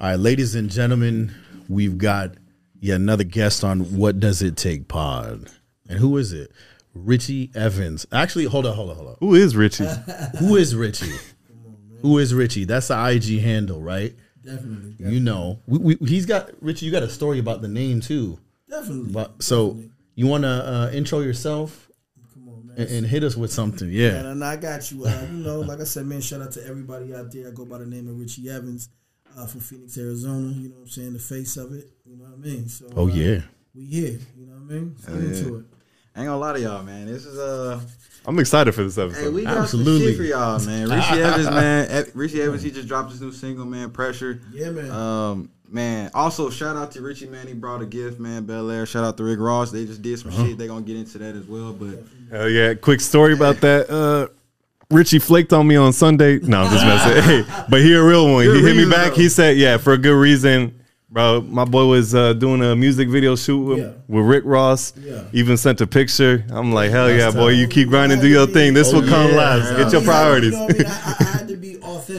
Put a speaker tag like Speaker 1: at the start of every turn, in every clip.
Speaker 1: All right, ladies and gentlemen, we've got yet another guest on What Does It Take Pod. And who is it? Richie Evans. Actually, hold on, hold on, hold on.
Speaker 2: Who is Richie?
Speaker 1: Who is Richie? Who is Richie? That's the IG handle, right?
Speaker 3: Definitely.
Speaker 1: You know, we, we, he's got Richie. You got a story about the name too.
Speaker 3: Definitely.
Speaker 1: But so you want to uh, intro yourself
Speaker 3: Come on, man.
Speaker 1: and, and hit us with something? Yeah.
Speaker 3: And, and I got you. Uh, you know, like I said, man, shout out to everybody out there. I go by the name of Richie Evans uh, from Phoenix, Arizona. You know what I'm saying? The face of it. You know what I mean? So
Speaker 1: Oh
Speaker 3: uh,
Speaker 1: yeah.
Speaker 3: we here. You know what I mean? Let's get into it.
Speaker 4: I ain't gonna lie to y'all, man. This is uh,
Speaker 2: I'm excited for this episode.
Speaker 4: hey, we got
Speaker 1: Absolutely.
Speaker 4: some shit for y'all, man. Richie Evans, man. Richie Evans, he just dropped his new single, man. Pressure.
Speaker 3: Yeah, man.
Speaker 4: Um, man. Also, shout out to Richie, man. He brought a gift, man. Bel Air. Shout out to Rick Ross. They just did some
Speaker 1: Uh-huh.
Speaker 4: shit. They gonna get into that as well. But
Speaker 2: Hell yeah. Quick story about that. Uh, Richie flaked on me on Sunday. No, I'm just messing. hey, but he a real one.
Speaker 4: Good
Speaker 2: he hit me back.
Speaker 4: though.
Speaker 2: He said, yeah, for a good reason. Bro, my boy was uh, doing a music video shoot with,
Speaker 3: Yeah.
Speaker 2: with Rick Ross.
Speaker 3: Yeah.
Speaker 2: Even sent a picture. I'm like, hell yeah,
Speaker 1: That's
Speaker 2: boy, you keep grinding, do your thing. This
Speaker 1: Oh,
Speaker 2: will come
Speaker 1: yeah.
Speaker 2: last. Get your
Speaker 3: You know-
Speaker 2: priorities.
Speaker 3: You know I mean? I, I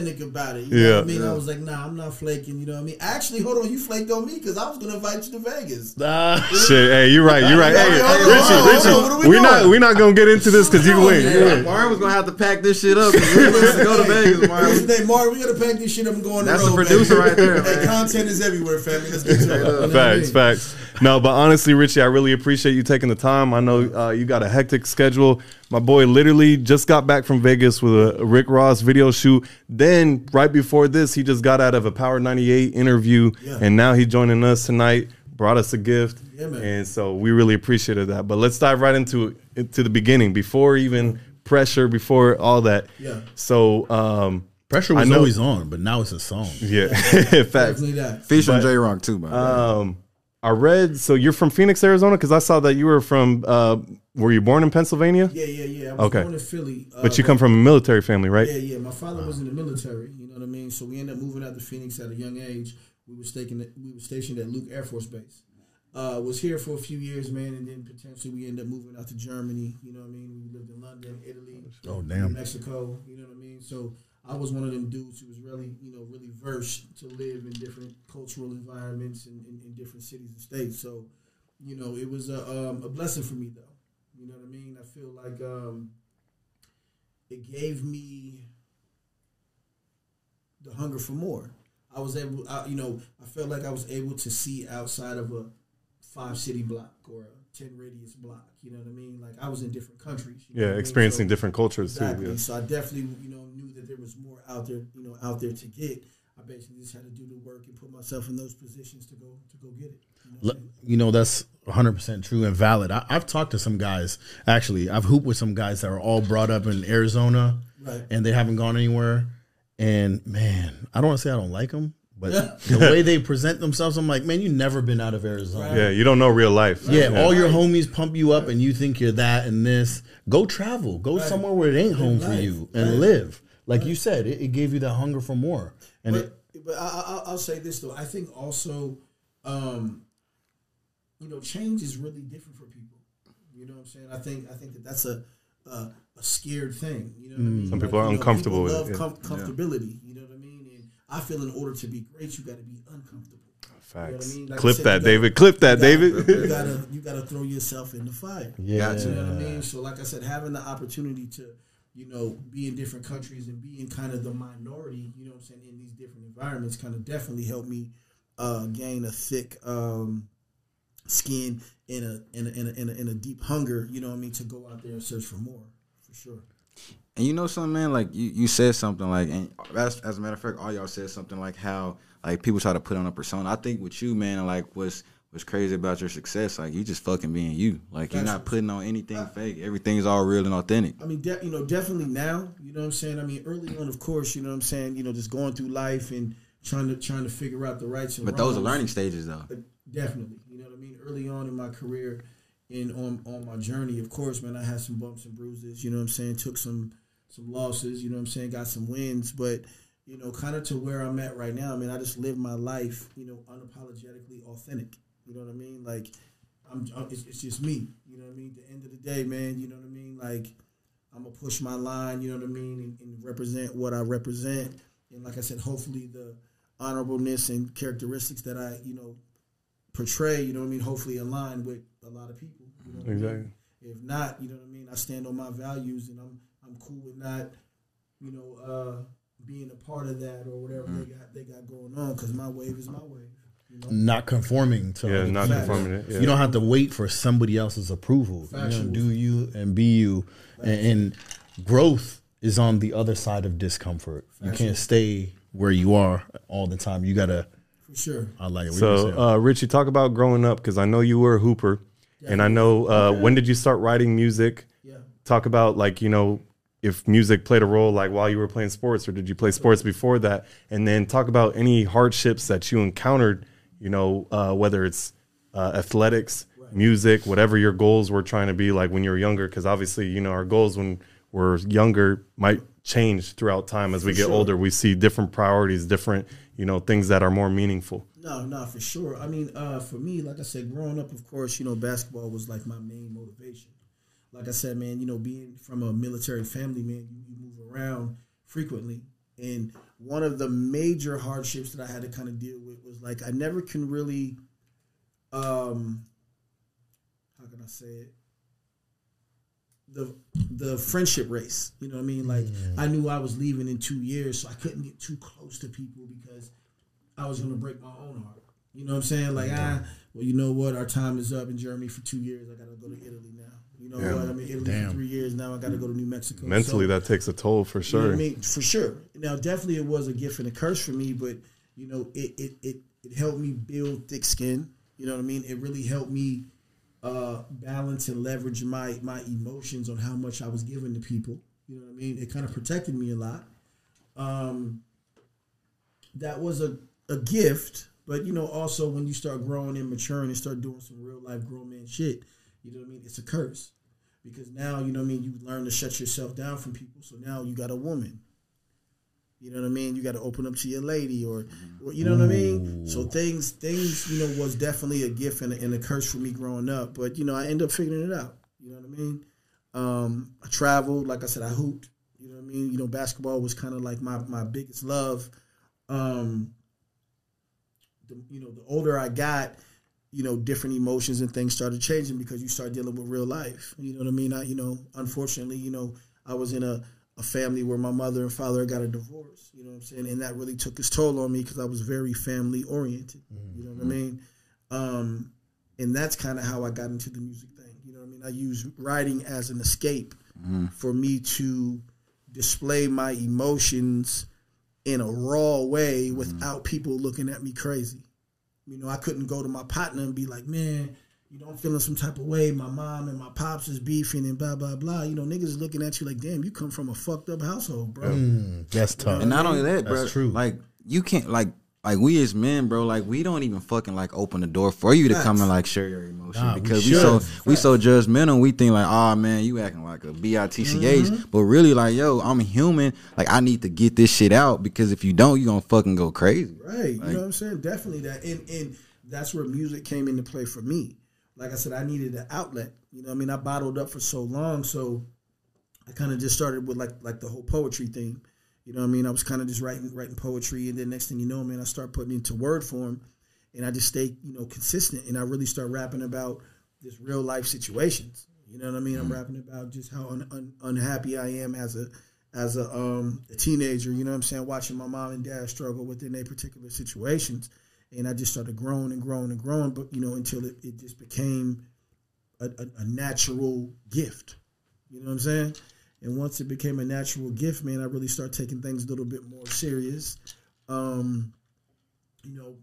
Speaker 3: had to authentic about it. You know
Speaker 2: Yeah.
Speaker 3: what I mean?
Speaker 4: Yeah.
Speaker 3: I was like, nah, I'm not flaking. You know what I mean? Actually, hold on, you flaked on me because I was gonna invite you to Vegas.
Speaker 1: Ah,
Speaker 2: Shit, hey, you're right. You're right. Hey,
Speaker 3: Hold on, hold on,
Speaker 2: Richie,
Speaker 3: on,
Speaker 2: Richie,
Speaker 3: on, we
Speaker 2: we're not we're not gonna get into this because you
Speaker 3: What are
Speaker 2: win.
Speaker 3: doing? Yeah.
Speaker 4: Martin was gonna have to pack this shit up. 'cause We was to go to Vegas,
Speaker 3: What's
Speaker 4: Martin.
Speaker 3: his name? Mark, we gotta pack this shit up and go on the road.
Speaker 4: That's
Speaker 3: road.
Speaker 4: the producer
Speaker 3: baby.
Speaker 4: right there,
Speaker 3: Hey, content is everywhere, family. Let's get to it. You know what I
Speaker 2: Facts, facts. No, but honestly, Richie, I really appreciate you taking the time. I know uh, you got a hectic schedule. My boy literally just got back from Vegas with a Rick Ross video shoot. Then, right before this, he just got out of a Power 98 interview,
Speaker 3: Yeah.
Speaker 2: and now he's joining us tonight. Brought us a gift,
Speaker 3: Yeah, man.
Speaker 2: and so we really appreciated that. But let's dive right into into the beginning, before even pressure, before all that.
Speaker 3: Yeah.
Speaker 2: So, um,
Speaker 1: pressure
Speaker 2: I
Speaker 1: was
Speaker 2: know-
Speaker 1: always on, but now it's a song.
Speaker 2: yeah, facts.
Speaker 3: Definitely that.
Speaker 4: Featuring Jay Rock too, man.
Speaker 2: Um, I read. So you're from Phoenix, Arizona, because I saw that you were from. Uh, were you born in Pennsylvania?
Speaker 3: Yeah, yeah, yeah. I was
Speaker 2: Okay.
Speaker 3: born in Philly. Uh,
Speaker 2: But you come from a military family, right?
Speaker 3: Yeah, yeah. My father was in the military. You know what I mean. So we ended up moving out to Phoenix at a young age. We were stationed. At, we were stationed at Luke Air Force Base. Uh, was here for a few years, man, and then potentially we ended up moving out to Germany. You know what I mean. We lived in London, Italy,
Speaker 1: Oh, damn.
Speaker 3: Mexico. You know what I mean. So I was one of them dudes who was really, you know, really versed to live in different cultural environments and in, in different cities and states. So, you know, it was a, um, a blessing for me, though. You know what I mean? I feel like um, it gave me the hunger for more. I was able, I, you know, I felt like I was able to see outside of a five city block or a ten radius block. You know what I mean? Like I was in different countries. you know
Speaker 2: Yeah,
Speaker 3: what I mean?
Speaker 2: experiencing
Speaker 3: So-
Speaker 2: different cultures
Speaker 3: Exactly.
Speaker 2: too. Yeah.
Speaker 3: So I definitely, you know, knew that there was more out there, you know, out there to get. I basically just had to do the work and put myself in those positions to go to go get it. You know what
Speaker 1: L-
Speaker 3: I'm saying?
Speaker 1: You know, that's 100% true and valid. I, I've talked to some guys, actually, I've hooped with some guys that are all brought up in Arizona
Speaker 3: Right.
Speaker 1: and they haven't gone anywhere. And man, I don't want to say I don't like them, but the way they present themselves, I'm like, man, you never been out of Arizona.
Speaker 2: Yeah, you don't know real life.
Speaker 1: Yeah, all your homies pump you up and you think you're that and this. Go travel. Go somewhere where it ain't home for you and live. Like you said, it, it gave you that hunger for more. And it,
Speaker 3: But, but I, I, I'll say this though. I think also, um, you know, change is really different for people. You know what I'm saying? I think I think that that's a a, a scared thing. You know what I mean?
Speaker 2: Some people are
Speaker 3: you know,
Speaker 2: uncomfortable with
Speaker 3: love
Speaker 2: it,
Speaker 3: com- comfortability. You know what I mean? And I feel in order to be great, you got to be uncomfortable.
Speaker 2: Facts.
Speaker 3: I mean? Like
Speaker 2: Clip
Speaker 3: said,
Speaker 2: that,
Speaker 3: gotta-
Speaker 2: David. Clip that,
Speaker 3: You gotta-
Speaker 2: David.
Speaker 3: You gotta you gotta throw yourself in the fire.
Speaker 1: yeah.
Speaker 4: Gotcha.
Speaker 3: You know what I mean? So, like I said, having the opportunity to, you know, be in different countries and be in kind of the minority, you know what I'm saying, in these different environments kind of definitely helped me uh, gain a thick um, skin and a, and, a, and, a, and, a, and a deep hunger, you know what I mean, to go out there and search for more, for sure.
Speaker 4: And you know something, man. Like you, you said something like, and as, as a matter of fact, all y'all said something like how like people try to put on a persona. I think with you, man, like what's what's crazy about your success, like you just fucking being you. Like you're not putting on anything fake. Everything's all real and authentic.
Speaker 3: I mean, de- you know, definitely now, you know what I'm saying? I mean, early on, of course, you know what I'm saying, you know, just going through life and trying to trying to figure out the rights and
Speaker 4: But those are learning stages, though.
Speaker 3: But definitely, you know what I mean. Early on in my career, and on on my journey, of course, man, I had some bumps and bruises. You know what I'm saying. Took some some losses. You know what I'm saying. Got some wins, but you know, kind of to where I'm at right now. I mean, I just live my life, you know, unapologetically authentic. You know what I mean? Like, I'm, it's, it's just me. You know what I mean? At the end of the day, man, you know what I mean? Like, I'm gonna push my line. You know what I mean? And, and represent what I represent. And like I said, hopefully the honorableness and characteristics that I, you know, portray. You know what I mean? Hopefully align with a lot of people. You know what I mean?
Speaker 2: Exactly.
Speaker 3: If not, you know what I mean. I stand on my values, and I'm I'm cool with not, you know, uh, being a part of that or whatever they got they got going on. Because my wave is my wave. You know?
Speaker 1: Not conforming to
Speaker 2: Yeah, not
Speaker 1: people.
Speaker 2: conforming it. Yeah.
Speaker 1: You don't have to wait for somebody else's approval. You know, do you and be you. And, and growth is on the other side of discomfort. You can't stay where you are all the time. You gotta.
Speaker 3: For sure.
Speaker 1: I like it. What
Speaker 2: So, uh, Richie, talk about growing up because I know you were a hooper, and I know uh, when did you start writing music?
Speaker 3: Yeah.
Speaker 2: Talk about like you know if music played a role like while you were playing sports, or did you play sports before that? And then talk about any hardships that you encountered. You know, uh, whether it's uh, athletics, music, whatever your goals were trying to be like when you were younger. Because obviously, you know, our goals when we're younger might change throughout time as we get
Speaker 3: sure.
Speaker 2: older. We see different priorities, different you know things that are more meaningful.
Speaker 3: No, no, for sure. I mean, uh, for me, like I said, growing up, of course, you know, basketball was like my main motivation. Like I said, man, you know, being from a military family, man, you, you move around frequently. And one of the major hardships that I had to kind of deal with was like I never can really, um, how can I say it? The the friendship race, you know what I mean? Like I knew I was leaving in two years, so I couldn't get too close to people because I was gonna break my own heart. You know what I'm saying? Like, ah, well, you know what? Our time is up in Germany for two years. I gotta go to Italy now. Know what? I'm in Italy
Speaker 1: Damn.
Speaker 3: for three years now. I gotta go to New Mexico.
Speaker 2: Mentally,
Speaker 3: So-
Speaker 2: that takes a toll for
Speaker 3: you know
Speaker 2: sure.
Speaker 3: I mean? For sure. Now, definitely, it was a gift and a curse for me, but you know, it it it, it helped me build thick skin. You know what I mean? It really helped me uh, balance and leverage my my emotions on how much I was giving to people. You know what I mean? It kind of protected me a lot. Um, that was a, a gift, but you know, also when you start growing and maturing and start doing some real life grown man shit, you know what I mean? It's a curse because now you know what I mean. You learn to shut yourself down from people, so now you got a woman. You know what I mean? You got to open up to your lady, or, or you know what I mean. So things, things, you know, was definitely a gift and a, and a curse for me growing up. But you know, I ended up figuring it out. You know what I mean? Um, I traveled, like I said, I hooped. You know what I mean? You know, basketball was kind of like my my biggest love. Um, the, you know, the older I got, you know, different emotions and things started changing because you start dealing with real life. You know what I mean? I, you know, unfortunately, you know, I was in a, a family where my mother and father got a divorce. You know what I'm saying? And that really took its toll on me because I was very family oriented. You know what I mm-hmm. mean? Um, and that's kind of how I got into the music thing. You know what I mean? I use writing as an escape mm-hmm. for me to display my emotions in a raw way mm-hmm. without people looking at me crazy. You know, I couldn't go to my partner and be like, man, you know, I'm feeling some type of way. My mom and my pops is beefing and blah, blah, blah. You know, niggas is looking at you like, damn, you come from a fucked up household, bro.
Speaker 1: Mm, that's tough.
Speaker 4: And not only that, bro,
Speaker 1: That's true.
Speaker 4: like you can't like like we as men, bro, like we don't even fucking like open the door for you to come and like share your emotion
Speaker 1: Nah,
Speaker 4: because we,
Speaker 1: should.
Speaker 4: so we so judgmental. We think like, oh man, you acting like a bitch, mm-hmm. but really like, yo, I'm a human. Like I need to get this shit out because if you don't, you are gonna fucking go crazy.
Speaker 3: Right. you know what I'm saying? Definitely that. And and that's where music came into play for me. Like I said, I needed an outlet. You know what I mean? I bottled up for so long. So I kind of just started with like like the whole poetry thing. You know what I mean? I was kind of just writing writing poetry and then next thing you know, man, I start putting into word form and I just stay, you know, consistent and I really start rapping about just real life situations. You know what I mean? I'm rapping about just how un, un, unhappy I am as a as a um a teenager, you know what I'm saying, watching my mom and dad struggle within their particular situations. And I just started growing and growing and growing, but you know, until it, it just became a, a, a natural gift. You know what I'm saying? And once it became a natural gift, man, I really started taking things a little bit more serious. Um, you know,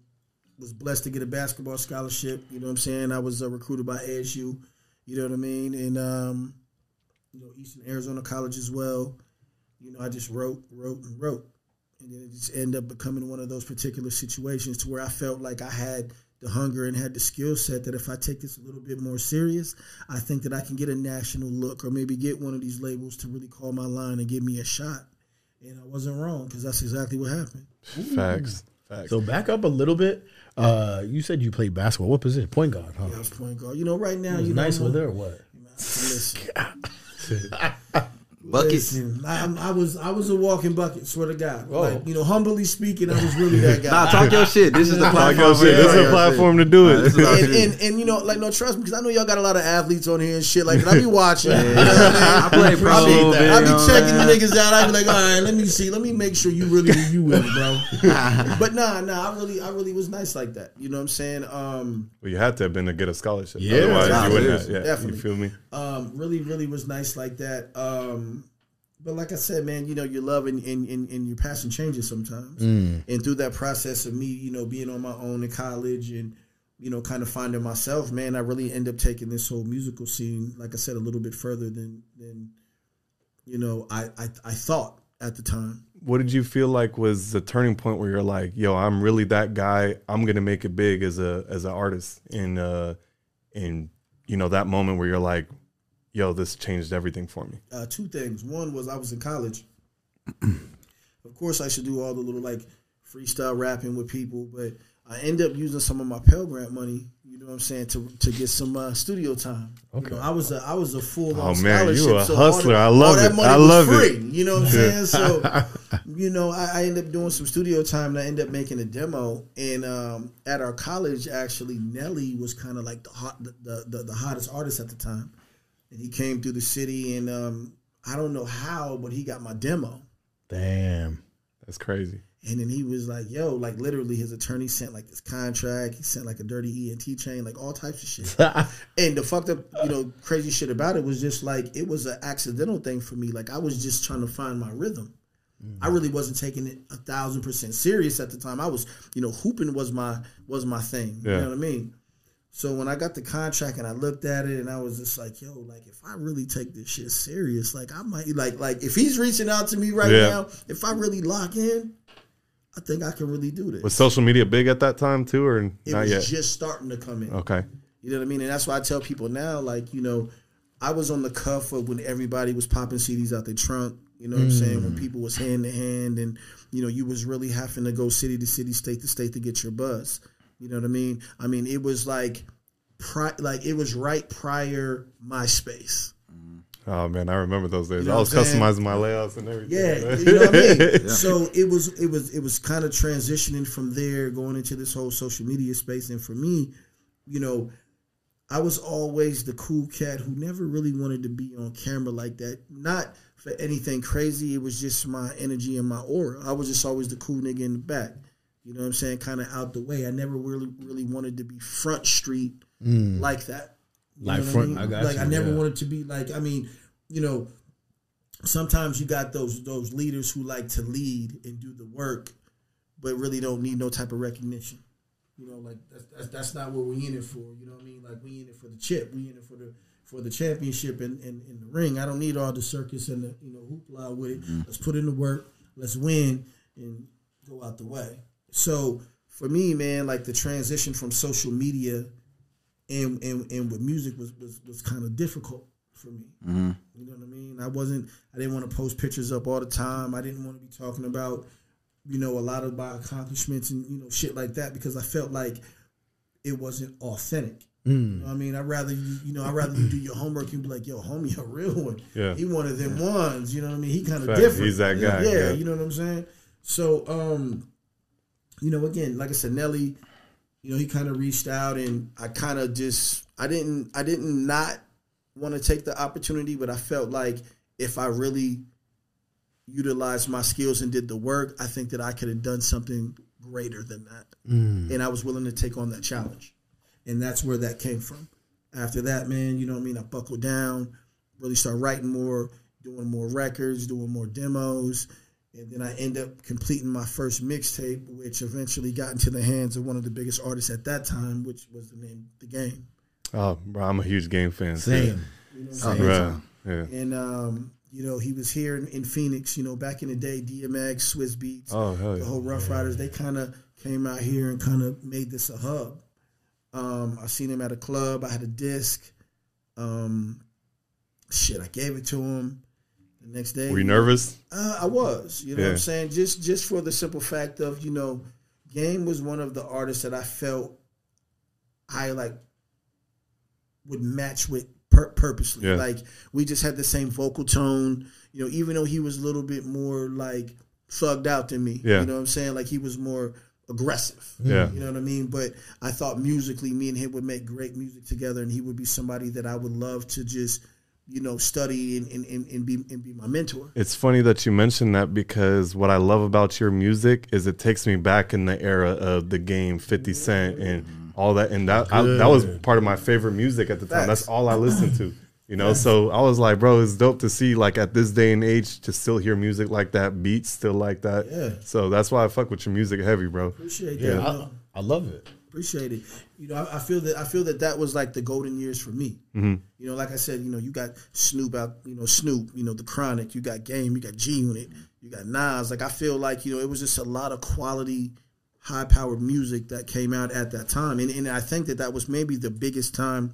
Speaker 3: was blessed to get a basketball scholarship. You know what I'm saying? I was uh, recruited by ASU. You know what I mean? And um, you know, Eastern Arizona College as well. You know, I just wrote, wrote, and wrote, and then it just ended up becoming one of those particular situations to where I felt like I had the hunger and had the skill set that if I take this a little bit more serious, I think that I can get a national look or maybe get one of these labels to really call my line and give me a shot. And I wasn't wrong because that's exactly what happened.
Speaker 2: Facts. Facts.
Speaker 1: So back up a little bit. Uh, you said you played basketball. What position? Point guard, huh?
Speaker 3: I was point guard. You know, right now,
Speaker 1: You
Speaker 3: you know,
Speaker 1: nice
Speaker 3: I'm
Speaker 1: with her or what?
Speaker 3: Listen,
Speaker 4: Buckets.
Speaker 3: Listen, I, I'm- was I was a walking bucket. Swear to God. Like you know, humbly speaking, I was really that guy.
Speaker 4: Nah, talk your shit. This is the
Speaker 2: Talk
Speaker 4: platform.
Speaker 2: your shit. This is
Speaker 4: Talk
Speaker 2: a platform to do it.
Speaker 4: this
Speaker 3: and, and and you know, like no, trust me, because I know y'all got a lot of athletes on here and shit. Like, and I be watching. you know what I
Speaker 4: I play
Speaker 3: mean?
Speaker 4: pro
Speaker 3: I be,
Speaker 4: a
Speaker 3: I be
Speaker 4: you
Speaker 3: checking
Speaker 4: I'm
Speaker 3: the niggas out. I be like, all right, let me see, let me make sure you really who you is, bro. but nah, nah, I really, I really was nice like that. You know what I'm saying? Um,
Speaker 2: Well, you had to have been to get a scholarship.
Speaker 1: Yeah.
Speaker 2: Otherwise,
Speaker 3: Nah,
Speaker 2: you wouldn't have. Yeah,
Speaker 3: Definitely.
Speaker 2: you feel me?
Speaker 3: um, really, really was nice like that. Um, but like I said, man, you know, your love and, and, and, and your passion changes sometimes. And through that process of me, you know, being on my own in college and, you know, kind of finding myself, man, I really end up taking this whole musical scene, like I said, a little bit further than than, you know, I, I, I thought at the time.
Speaker 2: What did you feel like was the turning point where you're like, "Yo, I'm really that guy. I'm gonna make it big as a as an artist." In uh, in you know that moment where you're like, "Yo, this changed everything for me."
Speaker 3: uh, two things. One was I was in college. of course, I should do all the little like freestyle rapping with people, but I end up using some of my Pell Grant money. You know what I'm saying to to get some uh, studio time. Okay, I was a I was a full
Speaker 2: Oh,
Speaker 3: on
Speaker 2: man, you
Speaker 3: scholarship.
Speaker 2: a
Speaker 3: so
Speaker 2: hustler.
Speaker 3: that-
Speaker 2: I love it. I love it.
Speaker 3: You know what I'm saying? So, you know, I, I ended up doing some studio time, and I ended up making a demo. And um, at our college, actually, Nelly was kind of like the hot the, the, the the hottest artist at the time, and he came through the city, and um, I don't know how, but he got my demo.
Speaker 1: Damn.
Speaker 2: That's crazy.
Speaker 3: And then he was like, yo, like literally his attorney sent like this contract. He sent like a Derrty Ent chain, like all types of shit. and the fucked up, you know, crazy shit about it was just like it was an accidental thing for me. Like I was just trying to find my rhythm. I really wasn't taking it a thousand percent serious at the time. I was, you know, hooping was my was my thing. You know what I mean? So when I got the contract and I looked at it and I was just like, yo, like if I really take this shit serious, like I might like like if he's reaching out to me right
Speaker 2: Yeah.
Speaker 3: now, if I really lock in, I think I can really do this.
Speaker 2: Was social media big at that time too, or
Speaker 3: it
Speaker 2: not
Speaker 3: was
Speaker 2: yet?
Speaker 3: just starting to come in.
Speaker 2: okay.
Speaker 3: You know what I mean? And that's why I tell people now, like, you know, I was on the cuff of when everybody was popping CDs out their trunk. You know what I'm saying? When mm. people was hand to hand and, you know, you was really having to go city to city, state to state to get your buzz. You know what I mean? I mean, it was like pri- like it was right prior MySpace. Mm-hmm.
Speaker 2: Oh man, I remember those days.
Speaker 3: know
Speaker 2: I was
Speaker 3: what I'm saying?
Speaker 2: customizing my layouts and everything.
Speaker 3: Yeah, you know what I mean. So it was it was it was kind of transitioning from there, going into this whole social media space. And for me, you know, I was always the cool cat who never really wanted to be on camera like that. Not for anything crazy. It was just my energy and my aura. I was just always the cool nigga in the back. You know what I'm saying? Kind of out the way. I never really really wanted to be front street mm. like that. You
Speaker 1: Like front- I got
Speaker 3: like
Speaker 1: you,
Speaker 3: I never
Speaker 1: yeah.
Speaker 3: wanted to be like. I mean, you know, sometimes you got those those leaders who like to lead and do the work, but really don't need no type of recognition. You know, like that's that's, that's not what we in it for. You know what I mean? Like we in it for the chip. We in it for the for the championship in, in, in the ring. I don't need all the circus and the you know hoopla with it. Mm-hmm. Let's put in the work. Let's win and go out the way. So for me, man, like the transition from social media and and, and with music was was, was kind of difficult for me. You know what I mean? I wasn't. I didn't want to post pictures up all the time. I didn't want to be talking about, you know, a lot of my accomplishments and you know shit like that because I felt like it wasn't authentic. You know I mean? I'd rather you, you know, I'd rather you do your homework and be like, yo, homie, a real one.
Speaker 2: Yeah.
Speaker 3: He one of them ones. You know what I mean? He kind of different.
Speaker 2: he's that guy,
Speaker 3: Yeah,
Speaker 2: yeah.
Speaker 3: you know what I'm saying? So, um, you know, again, like I said, Nelly, you know, he kind of reached out and I kind of just I didn't I didn't not want to take the opportunity, but I felt like if I really utilized my skills and did the work, I think that I could have done something greater than that. Mm. And I was willing to take on that challenge. And that's where that came from. After that, man, you know what I mean? I buckled down, really started writing more, doing more records, doing more demos. And then I end up completing my first mixtape, which eventually got into the hands of one of the biggest artists at that time, which was the name The Game.
Speaker 2: Oh, bro, I'm a huge game fan.
Speaker 1: Same.
Speaker 3: You know what I'm saying?
Speaker 2: Bro, yeah.
Speaker 3: And um, you know, he was here in, in Phoenix. You know, back in the day, DMX, Swizz Beatz,
Speaker 2: Oh hell
Speaker 3: the
Speaker 2: yeah.
Speaker 3: whole Ruff Ryders. They kind of came out here and kind of made this a hub. Um, I seen him at a club. I had a disc. Um, shit, I gave it to him. The next day,
Speaker 2: Were you nervous?
Speaker 3: uh, I was, you know what I'm saying? Just just for the simple fact of, you know, Game was one of the artists that I felt I like would match with pur- purposely.
Speaker 2: Yeah.
Speaker 3: Like we just had the same vocal tone. You know, even though he was a little bit more like thugged out than me.
Speaker 2: Yeah.
Speaker 3: You know what I'm saying? Like he was more aggressive.
Speaker 2: Yeah.
Speaker 3: You know what I mean? But I thought musically, me and him would make great music together, and he would be somebody that I would love to just, you know, study and, and, and, and be and be my mentor.
Speaker 2: It's funny that you mentioned that because what I love about your music is it takes me back in the era of the game 50 Cent and mm. all that. And that I, that was part of my favorite music at the time. That's
Speaker 3: Facts.
Speaker 2: all I listened to. You know, so I was like, bro, it's dope to see like at this day and age to still hear music like that, beats still like that.
Speaker 3: Yeah.
Speaker 2: So that's why I fuck with your music heavy, bro.
Speaker 3: Appreciate
Speaker 1: Yeah,
Speaker 3: that.
Speaker 1: I. I love it.
Speaker 3: Appreciate it. You know, I, I feel that I feel that that was like the golden years for me.
Speaker 2: Mm-hmm.
Speaker 3: You know, like I said, you know, you got Snoop out, you know, Snoop, you know, the Chronic, you got Game, you got G Unit, you got Nas. Like I feel like you know, it was just a lot of quality, high powered music that came out at that time, and and I think that that was maybe the biggest time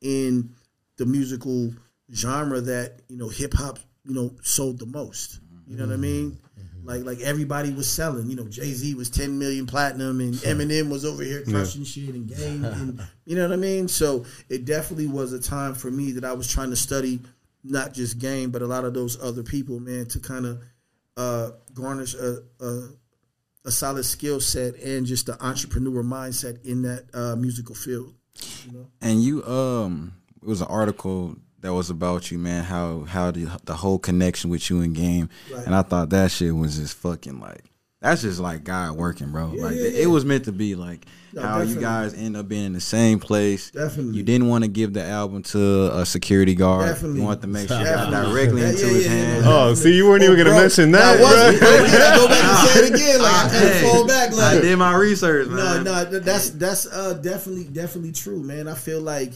Speaker 3: in the musical genre that you know hip hop you know sold the most. You know what I mean? Like like everybody was selling. You know, Jay Z was ten million platinum, and Eminem was over here crushing shit and game. And, you know what I mean? So it definitely was a time for me that I was trying to study not just game, but a lot of those other people, man, to kind of uh, garnish a, a a solid skill set and just the entrepreneur mindset in that uh, musical field.
Speaker 4: And you, um, it was an article that was about you, man. How how the the whole connection with you in game,
Speaker 3: Right.
Speaker 4: and I thought that shit was just fucking like that's just like God working, bro. like
Speaker 3: yeah,
Speaker 4: it was meant to be. Like
Speaker 3: No,
Speaker 4: how you guys end up being in the same place.
Speaker 3: Definitely.
Speaker 4: You didn't want to give the album to a security guard.
Speaker 3: Definitely.
Speaker 4: You wanted to make sure it got directly
Speaker 3: Yeah,
Speaker 4: into
Speaker 3: yeah,
Speaker 4: his
Speaker 3: yeah, yeah,
Speaker 4: hands.
Speaker 2: Oh, see, you weren't even gonna mention that,
Speaker 3: I was.
Speaker 2: bro.
Speaker 3: I gotta go back and say it again. Like I had to
Speaker 4: Hey,
Speaker 3: fall back. Like
Speaker 4: I did my research, man.
Speaker 3: no, th- that's that's uh, definitely definitely true, man. I feel like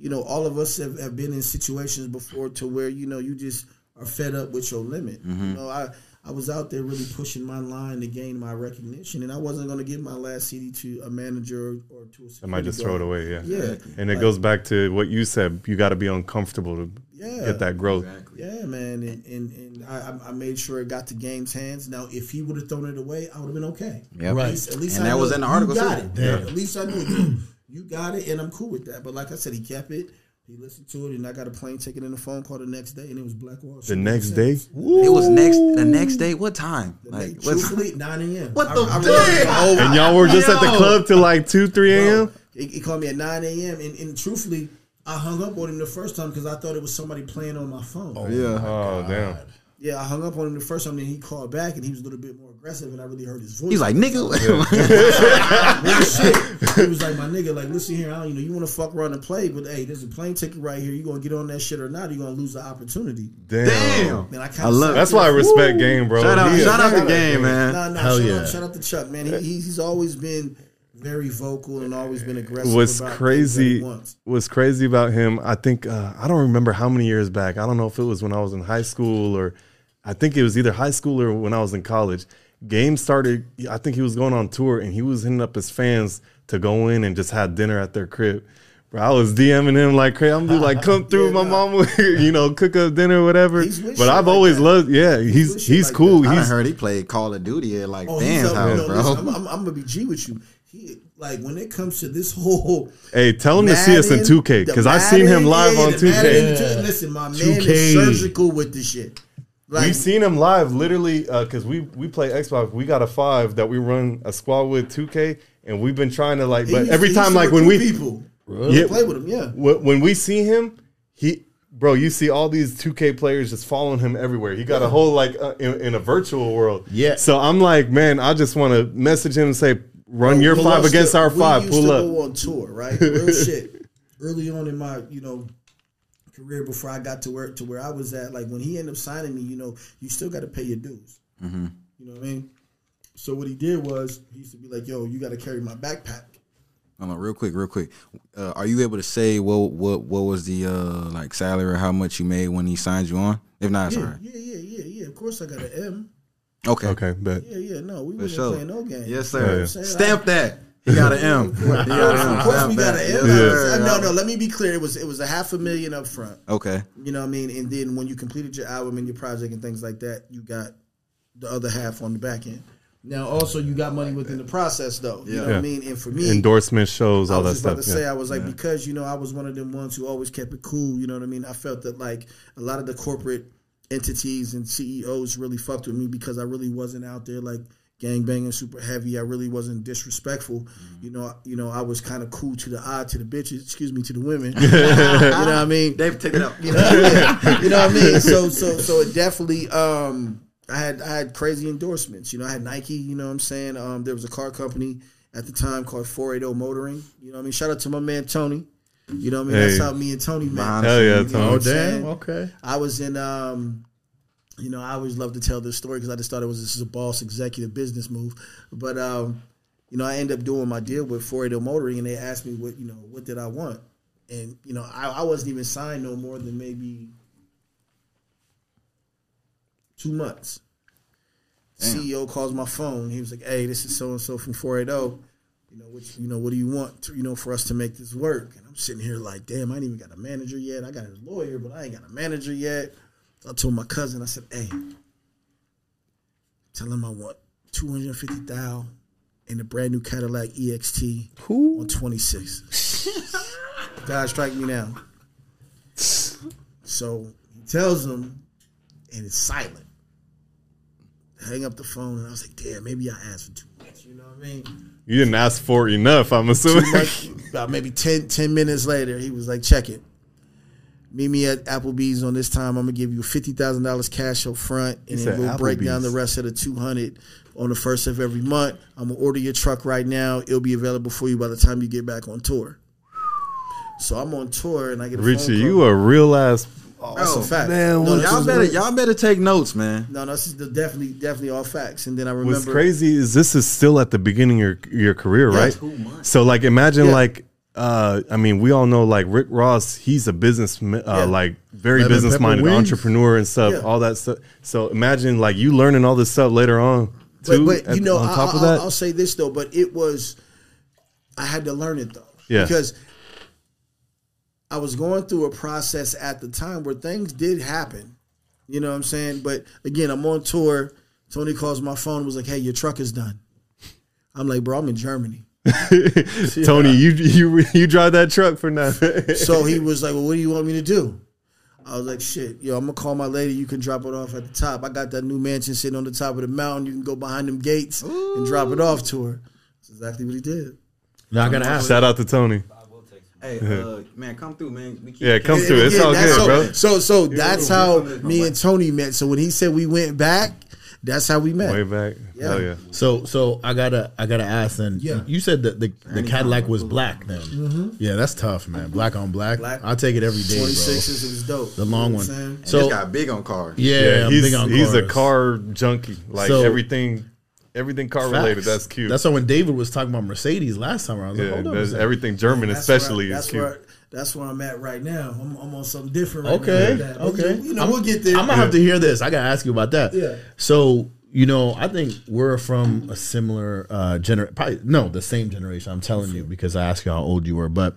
Speaker 3: you know all of us have, have been in situations before to where you know you just are fed up with your limit.
Speaker 2: Mm-hmm.
Speaker 3: You know, I I was out there really pushing my line to gain my recognition, and I wasn't going to give my last CD to a manager or, or to a.
Speaker 2: I might just throw it away, yeah.
Speaker 3: Yeah,
Speaker 2: And it goes back to what you said. You got to be uncomfortable to
Speaker 3: Yeah.
Speaker 2: get that growth.
Speaker 3: Yeah, man, and and, and I, I- I made sure it got to Game's hands. Now, if he would have thrown it away, I would have been okay.
Speaker 4: Yeah,
Speaker 1: Right.
Speaker 3: At least, at least
Speaker 4: And
Speaker 3: I
Speaker 4: that
Speaker 3: know
Speaker 4: was in the article,
Speaker 3: got
Speaker 4: too.
Speaker 3: it.
Speaker 1: Damn.
Speaker 3: At least I knew you, you got it, and I'm cool with that. But like I said, he kept it. He listened to it, and I got a plane ticket and a phone call the next day, and it was Black Wall
Speaker 2: The next day,
Speaker 4: It was next the next day. What time?
Speaker 3: The
Speaker 4: Like
Speaker 3: next-
Speaker 4: what time?
Speaker 3: truthfully, 9 a.m.
Speaker 4: What
Speaker 3: I-
Speaker 4: the
Speaker 3: I
Speaker 4: fuck?
Speaker 3: remember-
Speaker 2: and y'all were just at the club till like two, three a.m.
Speaker 3: He, he called me at 9 a.m. And, and truthfully, I hung up on him the first time because I thought it was somebody playing on my phone.
Speaker 4: Oh yeah.
Speaker 2: Oh damn!
Speaker 3: Yeah, I hung up on him the first time, then he called back, and he was a little bit more aggressive, and I really heard his voice.
Speaker 4: He's like, nigga.
Speaker 3: Shit. He was like, my nigga, like, listen here, I don't, you know, you want to fuck around and play, but hey, there's a plane ticket right here. You gonna get on that shit or not? You gonna lose the opportunity.
Speaker 2: Damn.
Speaker 4: Damn.
Speaker 3: Man, I,
Speaker 4: I love
Speaker 3: sucked
Speaker 2: That's why I respect game, bro.
Speaker 4: Shout out,
Speaker 2: He-
Speaker 4: shout out the game, man.
Speaker 3: Nah, nah,
Speaker 1: Hell
Speaker 3: shout,
Speaker 1: yeah.
Speaker 3: out, shout out to Chuck, man. He, he's he's always been very vocal and always been aggressive.
Speaker 2: What's
Speaker 3: about things that he
Speaker 2: crazy?
Speaker 3: wants.
Speaker 2: What's crazy about him? I think uh, I don't remember how many years back. I don't know if it was when I was in high school or I think it was either high school or when I was in college. Game started. I think he was going on tour and he was hitting up his fans to go in and just have dinner at their crib. Bro, I was DMing him like crazy. I'm be like, come through,
Speaker 3: Yeah,
Speaker 2: my
Speaker 3: nah.
Speaker 2: mom, will, you know, cook up dinner, whatever. But I've
Speaker 3: like
Speaker 2: always
Speaker 3: that.
Speaker 2: loved. Yeah, he's
Speaker 3: with shit
Speaker 2: he's
Speaker 3: like
Speaker 2: cool.
Speaker 3: that.
Speaker 4: I heard he played Call of Duty at like
Speaker 3: Oh, he's
Speaker 4: Dan's house,
Speaker 3: no,
Speaker 4: bro.
Speaker 3: listen, I'm, I'm, I'm gonna be G with you. He like when it comes to this whole
Speaker 2: hey, tell him to see us in 2K because I've seen him live
Speaker 3: yeah,
Speaker 2: on 2K.
Speaker 3: Madden,
Speaker 1: Yeah.
Speaker 3: Listen, my man
Speaker 1: 2K.
Speaker 3: is surgical with this shit. Like,
Speaker 2: We've seen him live, literally, because we we play Xbox. We got a five that we run a squad with 2K, and we've been trying to like. But
Speaker 3: used-
Speaker 2: every time, like when we
Speaker 3: people
Speaker 2: Yeah.
Speaker 3: play with him, yeah.
Speaker 2: wh- when we see him, he bro, you see all these 2K players just following him everywhere. He got a whole like uh, in, in a virtual world.
Speaker 1: Yeah.
Speaker 2: So I'm like, man, I just want to message him and say, run your five against
Speaker 3: still-
Speaker 2: our five. Pull
Speaker 3: to
Speaker 2: up.
Speaker 3: On tour, right? Real shit. Early on in my, you know, career before I got to where to where I was at, like when he ended up signing me, you know, you still got to pay your dues.
Speaker 2: Mm-hmm.
Speaker 3: You know what I mean? So what he did was he used to be like, "Yo, you got to carry my backpack."
Speaker 4: Hold on, real quick, real quick. Uh, are you able to say what what what was the uh like salary or how much you made when he signed you on? If not,
Speaker 3: Yeah,
Speaker 4: sorry.
Speaker 3: yeah, yeah, yeah, yeah. Of course, I got an M.
Speaker 4: Okay.
Speaker 2: Okay, but
Speaker 3: Yeah, yeah. No, we
Speaker 4: For
Speaker 3: wasn't
Speaker 4: sure.
Speaker 3: playing no game.
Speaker 4: Yes, sir.
Speaker 2: yeah.
Speaker 3: Saying
Speaker 4: Stamp
Speaker 3: I-
Speaker 4: that. He got an M. He got an M.
Speaker 3: Of course, we got an M.
Speaker 4: Yes, sir.
Speaker 3: Uh, no, no. Let me be clear. It was it was a half a million up front.
Speaker 4: Okay.
Speaker 3: You know what I mean? And then when you completed your album and your project and things like that, you got the other half on the back end. Now, also, you got money within the process, though. You know what
Speaker 2: Yeah.
Speaker 3: I mean? And for me,
Speaker 2: Endorsement shows,
Speaker 3: I
Speaker 2: all
Speaker 3: was
Speaker 2: that
Speaker 3: just about
Speaker 2: stuff.
Speaker 3: to
Speaker 2: yeah.
Speaker 3: say, I was like, because you know, I was one of them ones who always kept it cool. You know what I mean? I felt that like a lot of the corporate entities and CEOs really fucked with me because I really wasn't out there like gang banging super heavy. I really wasn't disrespectful.
Speaker 2: Mm-hmm.
Speaker 3: You know, you know, I was kind of cool to the eye to the bitches. Excuse me, to the women. you know what I mean?
Speaker 4: Dave, take it out.
Speaker 3: You know, yeah. you know what I mean. So so so it definitely. Um, I had I had crazy endorsements. You know, I had Nike. You know what I'm saying. Um, there was a car company at the time called 480 Motoring. You know what I mean. Shout out to my man Tony. You know what I mean. That's
Speaker 2: Hey.
Speaker 3: how me and Tony met.
Speaker 2: Hell yeah,
Speaker 3: You know
Speaker 2: Tony.
Speaker 1: Oh damn. Okay.
Speaker 3: I was in. Um, you know, I always love to tell this story because I just thought it was this is a boss executive business move. But um, you know, I ended up doing my deal with 480 Motoring, and they asked me what you know what did I want, and you know, I, I wasn't even signed no more than maybe two months. CEO calls my phone. He was like, "Hey, this is so and so from 480. You know, what you know, what do you want? To, you know, for us to make this work?" And I'm sitting here like, "Damn, I ain't even got a manager yet. I got a lawyer, but I ain't got a manager yet." I told my cousin, I said, "Hey, tell him I want 250 thou and a brand new Cadillac EXT on 26. God strike me now." So he tells him, and it's silent. Hang up the phone, and I was like, "Damn, maybe I asked for too much." You know what I mean?
Speaker 2: You didn't ask for enough, I'm assuming.
Speaker 3: Like, about maybe 10, 10 minutes later, he was like, check it. Meet me at Applebee's on this time. I'm gonna give you fifty thousand dollars cash up front, and
Speaker 2: said
Speaker 3: then we'll break down the rest of the two hundred on the first of every month. I'm gonna order your truck right now. It'll be available for you by the time you get back on tour. So I'm on tour, and I get a phone
Speaker 2: Richie,
Speaker 3: call.
Speaker 2: you a real ass.
Speaker 3: Oh, that's a fact.
Speaker 2: man,
Speaker 3: no,
Speaker 4: Y'all better,
Speaker 3: real.
Speaker 4: y'all better take notes, man.
Speaker 3: No, no, this is definitely, definitely all facts. And then I remember
Speaker 2: What's crazy is this is still at the beginning of your your career,
Speaker 3: Yeah.
Speaker 2: right?
Speaker 3: Two
Speaker 2: So like, imagine
Speaker 3: Yeah.
Speaker 2: like, uh, I mean, we all know like Rick Ross. He's a business, uh,
Speaker 3: Yeah.
Speaker 2: like very
Speaker 1: Lemon
Speaker 2: business minded
Speaker 1: wings.
Speaker 2: entrepreneur and stuff.
Speaker 3: Yeah.
Speaker 2: All that stuff. So imagine like you learning all this stuff later on. Too,
Speaker 3: But, but
Speaker 2: at-
Speaker 3: you know,
Speaker 2: on
Speaker 3: I,
Speaker 2: top of
Speaker 3: I,
Speaker 2: that,
Speaker 3: I'll say this though. But it was, I had to learn it though.
Speaker 2: Yeah.
Speaker 3: Because I was going through a process at the time where things did happen. You know what I'm saying? But again, I'm on tour. Tony calls my phone. Was like, "Hey, your truck is done." I'm like, "Bro, I'm in Germany."
Speaker 2: Tony, you you you drive that truck for now.
Speaker 3: So he was like, "Well, what do you want me to do?" I was like, "Shit, yo, I'm gonna call my lady. You can drop it off at the top. I got that new mansion sitting on the top of the mountain. You can go behind them gates and drop it off to her." That's exactly what he did.
Speaker 1: Now I gotta ask.
Speaker 2: Shout out to Tony.
Speaker 4: Hey, uh, man, come through, man. We keep
Speaker 2: Yeah, come through. It's
Speaker 3: yeah,
Speaker 2: all
Speaker 3: that's
Speaker 2: good,
Speaker 3: so,
Speaker 2: bro.
Speaker 3: So, so that's how me and Tony met. So when he said we went back, that's how we met.
Speaker 2: Way back.
Speaker 3: Yeah.
Speaker 2: Hell yeah.
Speaker 1: So so I gotta I gotta ask then.
Speaker 3: Yeah.
Speaker 1: You said that the, the Cadillac was black then. Mm-hmm. Yeah, that's tough, man. Black on black.
Speaker 3: Black.
Speaker 1: I'll take it every day,
Speaker 3: Twenty
Speaker 1: bro.
Speaker 3: sixes, it was dope.
Speaker 1: The long
Speaker 3: You know
Speaker 1: one.
Speaker 3: what I'm saying?
Speaker 4: And
Speaker 1: So-
Speaker 4: this guy big on cars.
Speaker 1: Yeah,
Speaker 2: Yeah,
Speaker 1: I'm
Speaker 2: he's
Speaker 1: big on
Speaker 2: he's a car junkie. Like
Speaker 1: So-
Speaker 2: everything, everything car related. That's cute.
Speaker 1: That's why when David was talking about Mercedes last time, I was like,
Speaker 2: yeah,
Speaker 1: hold on. a
Speaker 2: that's
Speaker 1: second.
Speaker 2: everything German,
Speaker 3: That's
Speaker 2: especially,
Speaker 3: where I-
Speaker 2: is cute.
Speaker 3: Where, that's where I'm at right now. I'm, I'm on something different. Right
Speaker 1: Okay.
Speaker 3: Now like
Speaker 1: okay.
Speaker 3: You, you know,
Speaker 1: I'm-
Speaker 3: we'll get there.
Speaker 1: I'm gonna have to hear this. I gotta ask you about that.
Speaker 3: Yeah.
Speaker 1: So you know, I think we're from a similar uh gener. Probably no, the same generation. I'm telling you because I asked you how old you were, but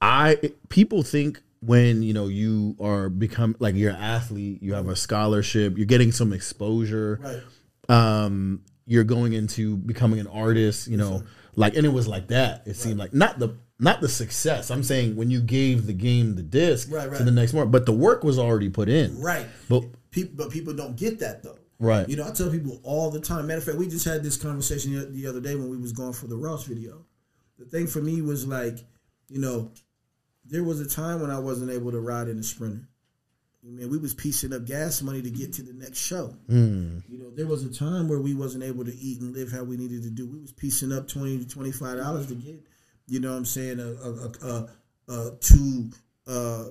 Speaker 1: I people think when you know you are become like you're an athlete, you have a scholarship, you're getting some exposure
Speaker 3: right.
Speaker 1: um you're going into becoming an artist you know like and it was like that it seemed like not the not the success i'm saying when you gave the game the disc
Speaker 3: Right,
Speaker 1: to the next more but the work was already put in
Speaker 3: Right.
Speaker 1: But-
Speaker 3: people, but people don't get that though.
Speaker 1: Right.
Speaker 3: You know, I tell people all the time. Matter of fact, we just had this conversation the- the other day when we was going for the Ross video. The thing for me was like, you know, there was a time when I wasn't able to ride in a sprinter. I mean, we was piecing up gas money to get to the next show.
Speaker 1: Hmm.
Speaker 3: You know, there was a time where we wasn't able to eat and live how we needed to do. We was piecing up twenty to twenty five dollars to get, you know, what I'm saying, a a, a, a, a two uh,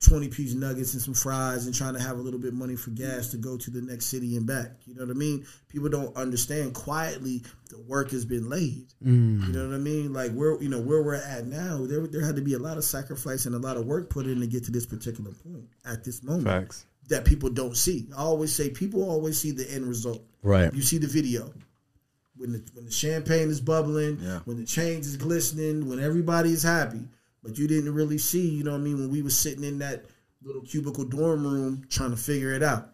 Speaker 3: twenty piece nuggets and some fries, and trying to have a little bit money for gas to go to the next city and back. You know what I mean? People don't understand. Quietly, the work has been laid. You know what I mean? Like where you know where we're at now, there there had to be a lot of sacrifice and a lot of work put in to get to this particular point at this moment
Speaker 2: Facts.
Speaker 3: that people don't see. I always say people always see the end result.
Speaker 1: right
Speaker 3: You see the video. When the when the champagne is bubbling,
Speaker 4: Yeah.
Speaker 3: when the chains is glistening, when everybody is happy. But you didn't really see, you know what I mean, when we were sitting in that little cubicle dorm room trying to figure it out.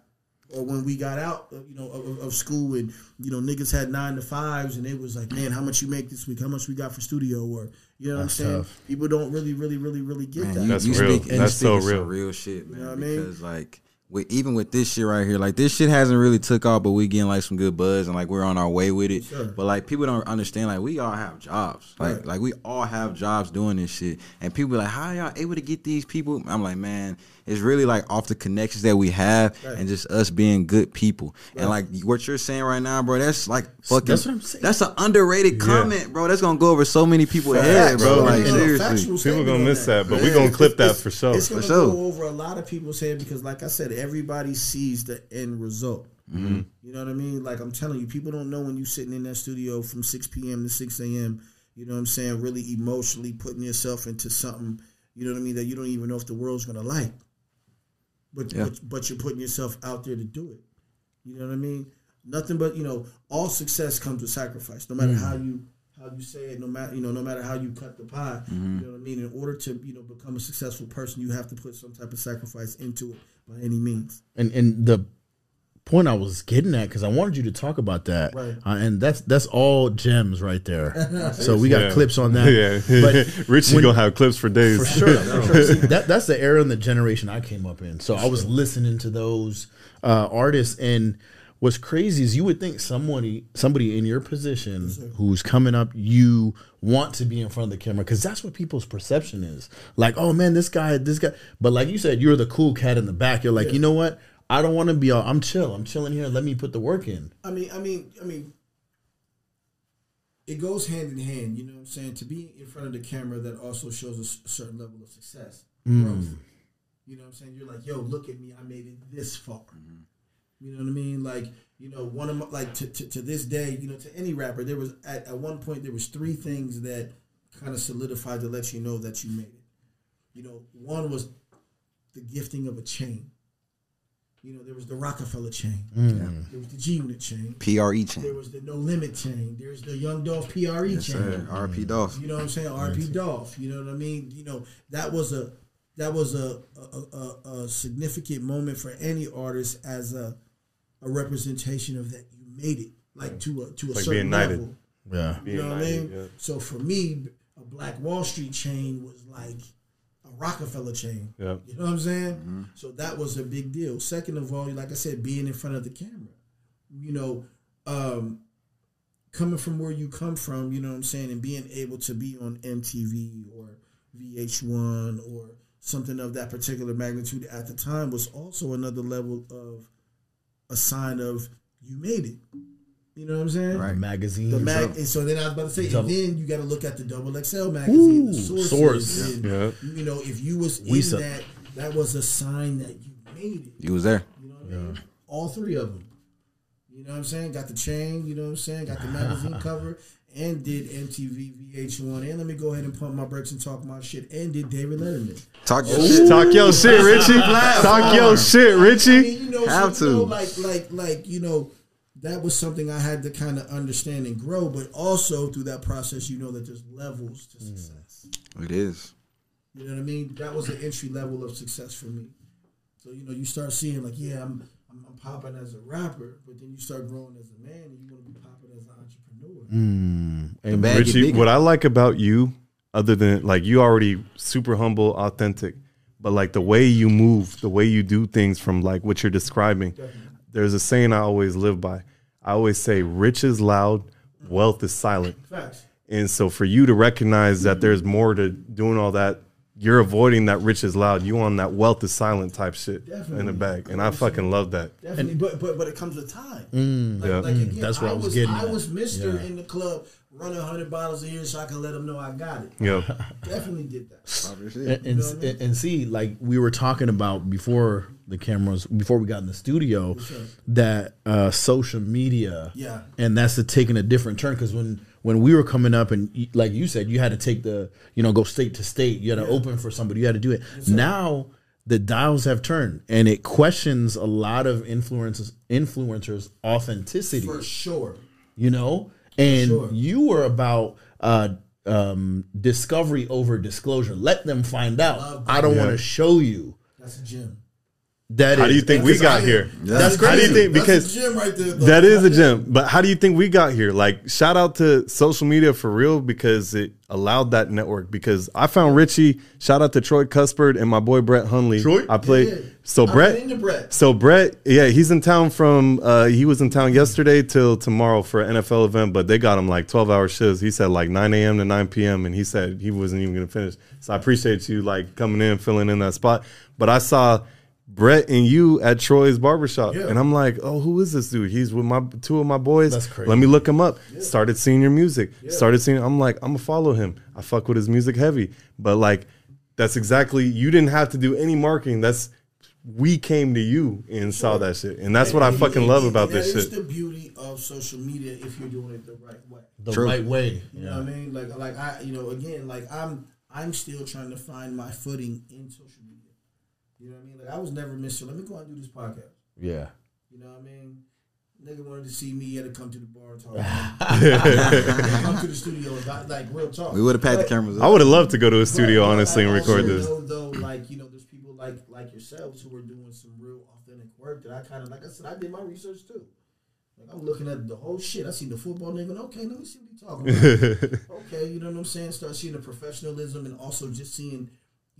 Speaker 3: or when we got out, uh, you know, of, of school and you know niggas had nine to fives and it was like, man, how much you make this week? How much we got for studio? Or you know what I'm saying?
Speaker 1: tough.
Speaker 3: People don't really, really, really, really get
Speaker 4: Man,
Speaker 3: that.
Speaker 2: That's
Speaker 4: you
Speaker 2: real.
Speaker 4: Speak,
Speaker 2: That's so
Speaker 4: speaking some
Speaker 2: real.
Speaker 4: real shit, man.
Speaker 3: know what I mean?
Speaker 4: because like, with, even with this shit right here, like this shit hasn't really took off, but we getting like some good buzz and like we're on our way with it.
Speaker 3: Sure.
Speaker 4: But like people don't understand, like we all have jobs, like
Speaker 3: Right.
Speaker 4: like we all have jobs doing this shit, and people be like, how y'all able to get these people? I'm like, man, it's really like off the connections that we have
Speaker 3: Right.
Speaker 4: and just us being good people. And like what you're saying right now, bro, that's like fucking.
Speaker 1: That's what I'm saying.
Speaker 4: That's an underrated comment, bro. That's gonna go over so many people's heads, bro.
Speaker 2: bro.
Speaker 4: Like
Speaker 3: No, no,
Speaker 4: seriously.
Speaker 3: factual
Speaker 2: People gonna miss that, but we
Speaker 3: Yeah,
Speaker 2: gonna clip that
Speaker 3: it's-
Speaker 2: for sure.
Speaker 3: It's gonna
Speaker 4: For sure.
Speaker 3: go over a lot of people's head because, like I said, everybody sees the end result.
Speaker 2: Mm-hmm.
Speaker 3: You know what I mean? Like I'm telling you, people don't know when you sitting in that studio from 6 p.m. to 6 a.m. You know what I'm saying? Really emotionally putting yourself into something. You know what I mean? That you don't even know if the world's gonna like. But
Speaker 4: Yeah.
Speaker 3: but, but you're putting yourself out there to do it. You know what I mean? Nothing but you know, all success comes with sacrifice. No matter mm-hmm. how you how you say it, no matter you know, no matter how you cut the pie. You mm-hmm. know what I mean? In order to you know become a successful person, you have to put some type of sacrifice into it by any means.
Speaker 1: and and the point I was getting at because I wanted you to talk about that,
Speaker 3: Right.
Speaker 1: uh, and that's that's all gems right there. so we got
Speaker 2: Yeah.
Speaker 1: clips on that.
Speaker 2: Yeah,
Speaker 1: but
Speaker 2: Richie
Speaker 1: when-
Speaker 2: gonna have clips for days.
Speaker 1: for sure. for sure. See, that that's the era and the generation I came up in. So I was listening to those uh, artists, and what's crazy is you would think somebody somebody in your position who's coming up, you want to be in front of the camera because that's what people's perception is. Like, oh man, this guy, this guy. But like you said, you're the cool cat in the back. You're like, you know what? I don't want to be all. I'm chill. I'm chilling here. Let me put the work in.
Speaker 3: I mean, I mean, I mean, it goes hand in hand. You know what I'm saying? To be in front of the camera, that also shows a certain level of success, mm. growth. You know what I'm saying? You're like, yo, look at me, I made it this far. Mm-hmm. You know what I mean? Like, you know, one of my like to, to, to this day, you know, to any rapper, there was at, at one point there was three things that kind of solidified to let you know that you made it. You know, one was the gifting of a chain. You know, there was the Rockefeller chain. Mm. There was the G Unit chain.
Speaker 4: PRE chain.
Speaker 3: There was the No Limit chain. There's the Young Dolph PRE
Speaker 4: Yes,
Speaker 3: chain.
Speaker 4: sir. RP Dolph.
Speaker 3: You know what I'm saying? RP Dolph. You know what I mean? You know that was a that was a a, a, a significant moment for any artist as a a representation of that you made it like to a to a
Speaker 2: Like
Speaker 3: certain
Speaker 2: being
Speaker 3: level.
Speaker 1: Yeah.
Speaker 3: You know what I mean?
Speaker 2: Yeah.
Speaker 3: So for me, a Black Wall Street chain was like a Rockefeller chain.
Speaker 2: Yeah.
Speaker 3: You know what I'm saying? So that was a big deal. Second of all, like I said, being in front of the camera. You know, um, coming from where you come from, you know what I'm saying, and being able to be on MTV or VH1 or something of that particular magnitude at the time was also another level of a sign of you made it. You know what I'm saying?
Speaker 4: Right.
Speaker 1: Magazine.
Speaker 3: The mag, and so then I was about to say,
Speaker 1: Double-
Speaker 3: and then you got to look at the Double XL magazine, the sources,
Speaker 1: Source.
Speaker 3: and,
Speaker 2: Yeah.
Speaker 3: You know, if you was
Speaker 1: We
Speaker 3: in
Speaker 1: saw-
Speaker 3: that, that was a sign that you made it.
Speaker 4: You was there.
Speaker 3: You know what I mean? All three of them. You know what I'm saying? Got the chain. You know what I'm saying? Got the magazine cover. And did MTV, VH1, and let me go ahead and pump my brakes and talk my shit. And did David Letterman.
Speaker 4: Talk your shit.
Speaker 2: Talk your shit, Richie. Talk your shit,
Speaker 3: I
Speaker 2: Richie.
Speaker 3: mean, you know,
Speaker 4: Have
Speaker 3: so, you know,
Speaker 4: to.
Speaker 3: like, like, like, you know, that was something I had to kind of understand and grow. But also through that process, you know that there's levels to success.
Speaker 4: It is.
Speaker 3: You know what I mean? That was the entry level of success for me. So you know, you start seeing like, yeah, I'm I'm, I'm popping as a rapper, but then you start growing as a man, and you want to be popping as an entrepreneur.
Speaker 1: Mm. And
Speaker 4: bag
Speaker 2: Richie, what I like about you, other than like you already super humble, authentic, but like the way you move, the way you do things from like what you're describing. There's a saying I always live by. I always say, rich is loud, wealth is silent.
Speaker 3: Facts.
Speaker 2: And so for you to recognize that there's more to doing all that, you're avoiding that rich is loud. You on that wealth is silent type shit in the
Speaker 3: Definitely.
Speaker 2: bag. And I fucking love that.
Speaker 3: Definitely, but but but it comes with time.
Speaker 1: Mm.
Speaker 3: like,
Speaker 2: Yeah.
Speaker 3: like again,
Speaker 1: That's what I was getting
Speaker 3: I
Speaker 1: at.
Speaker 3: was Mister
Speaker 1: Yeah.
Speaker 3: in the club, running hundred bottles a year, so I can let them know I got it.
Speaker 2: Yeah.
Speaker 3: Definitely did that.
Speaker 4: Talk your
Speaker 1: and, and,
Speaker 3: know I mean?
Speaker 1: and see like we were talking about before the cameras before we got in the studio
Speaker 3: sure.
Speaker 1: that uh social media
Speaker 3: Yeah.
Speaker 1: and that's a taking a different turn because when when we were coming up and like you said you had to take the you know go state to state you had to open for somebody you had to do it now the dials have turned and it questions a lot of influencers influencers authenticity
Speaker 3: For sure.
Speaker 1: you know and
Speaker 3: Sure.
Speaker 1: you were about uh um discovery over disclosure let them find out
Speaker 3: that.
Speaker 1: i don't
Speaker 2: Yeah.
Speaker 1: want to show you
Speaker 3: That's a gem.
Speaker 1: That
Speaker 2: How do you think we got here?
Speaker 1: That's
Speaker 2: How do you
Speaker 1: crazy.
Speaker 2: think?
Speaker 3: That's
Speaker 2: Because
Speaker 3: gym right there.
Speaker 2: that is a
Speaker 3: That's
Speaker 2: gem. But how do you think we got here? Like, shout out to social media for real because it allowed that network. Because I found Richie. Shout out to Troy Cuspert and my boy Brett Hunley.
Speaker 1: Troy?
Speaker 2: I played.
Speaker 3: Yeah.
Speaker 2: So
Speaker 3: I
Speaker 2: Brett.
Speaker 3: Brett.
Speaker 2: So Brett, yeah, he's in town from. Uh, he was in town yesterday till tomorrow for an NFL event, but they got him like twelve hour shifts. He said like nine a.m. to nine p.m. and he said he wasn't even gonna finish. So I appreciate you like coming in, filling in that spot. But I saw Brett and you at Troy's barbershop,
Speaker 3: Yeah.
Speaker 2: and I'm like, oh, who is this dude? He's with my two of my boys.
Speaker 1: That's crazy.
Speaker 2: Let me look him up. Started seeing your music. Started seeing. I'm like, I'm gonna follow him. I fuck with his music heavy, but like. That's exactly you didn't have to do any marketing. That's we came to you and saw that shit, and that's what I
Speaker 3: And-
Speaker 2: fucking
Speaker 3: and-
Speaker 2: love about
Speaker 3: that
Speaker 2: this
Speaker 3: is
Speaker 2: shit.
Speaker 3: the beauty of social media if you're doing it the right way.
Speaker 1: the
Speaker 4: True.
Speaker 1: right way.
Speaker 3: You know what I mean? Like, like I, you know, again, like I'm, I'm still trying to find my footing in social media. You know what I mean? Like I was never Mister. Let me go out and do this podcast.
Speaker 1: Yeah.
Speaker 3: You know what I mean? Nigga wanted to see me, he had to come to the bar and talk. come to the studio and got, like real talk.
Speaker 4: We would have packed the
Speaker 3: But-
Speaker 4: cameras
Speaker 2: I would have loved to go to a studio,
Speaker 3: but- but
Speaker 2: honestly,
Speaker 3: I
Speaker 2: and record this.
Speaker 3: Know, though, like you know, there's people like like yourselves who are doing some real authentic work that I kind of like. I said, I did my research too. Like I'm looking at the whole shit. I see the football nigga. Okay, let me see what he talking about. okay, you know what I'm saying? Start seeing the professionalism and also just seeing,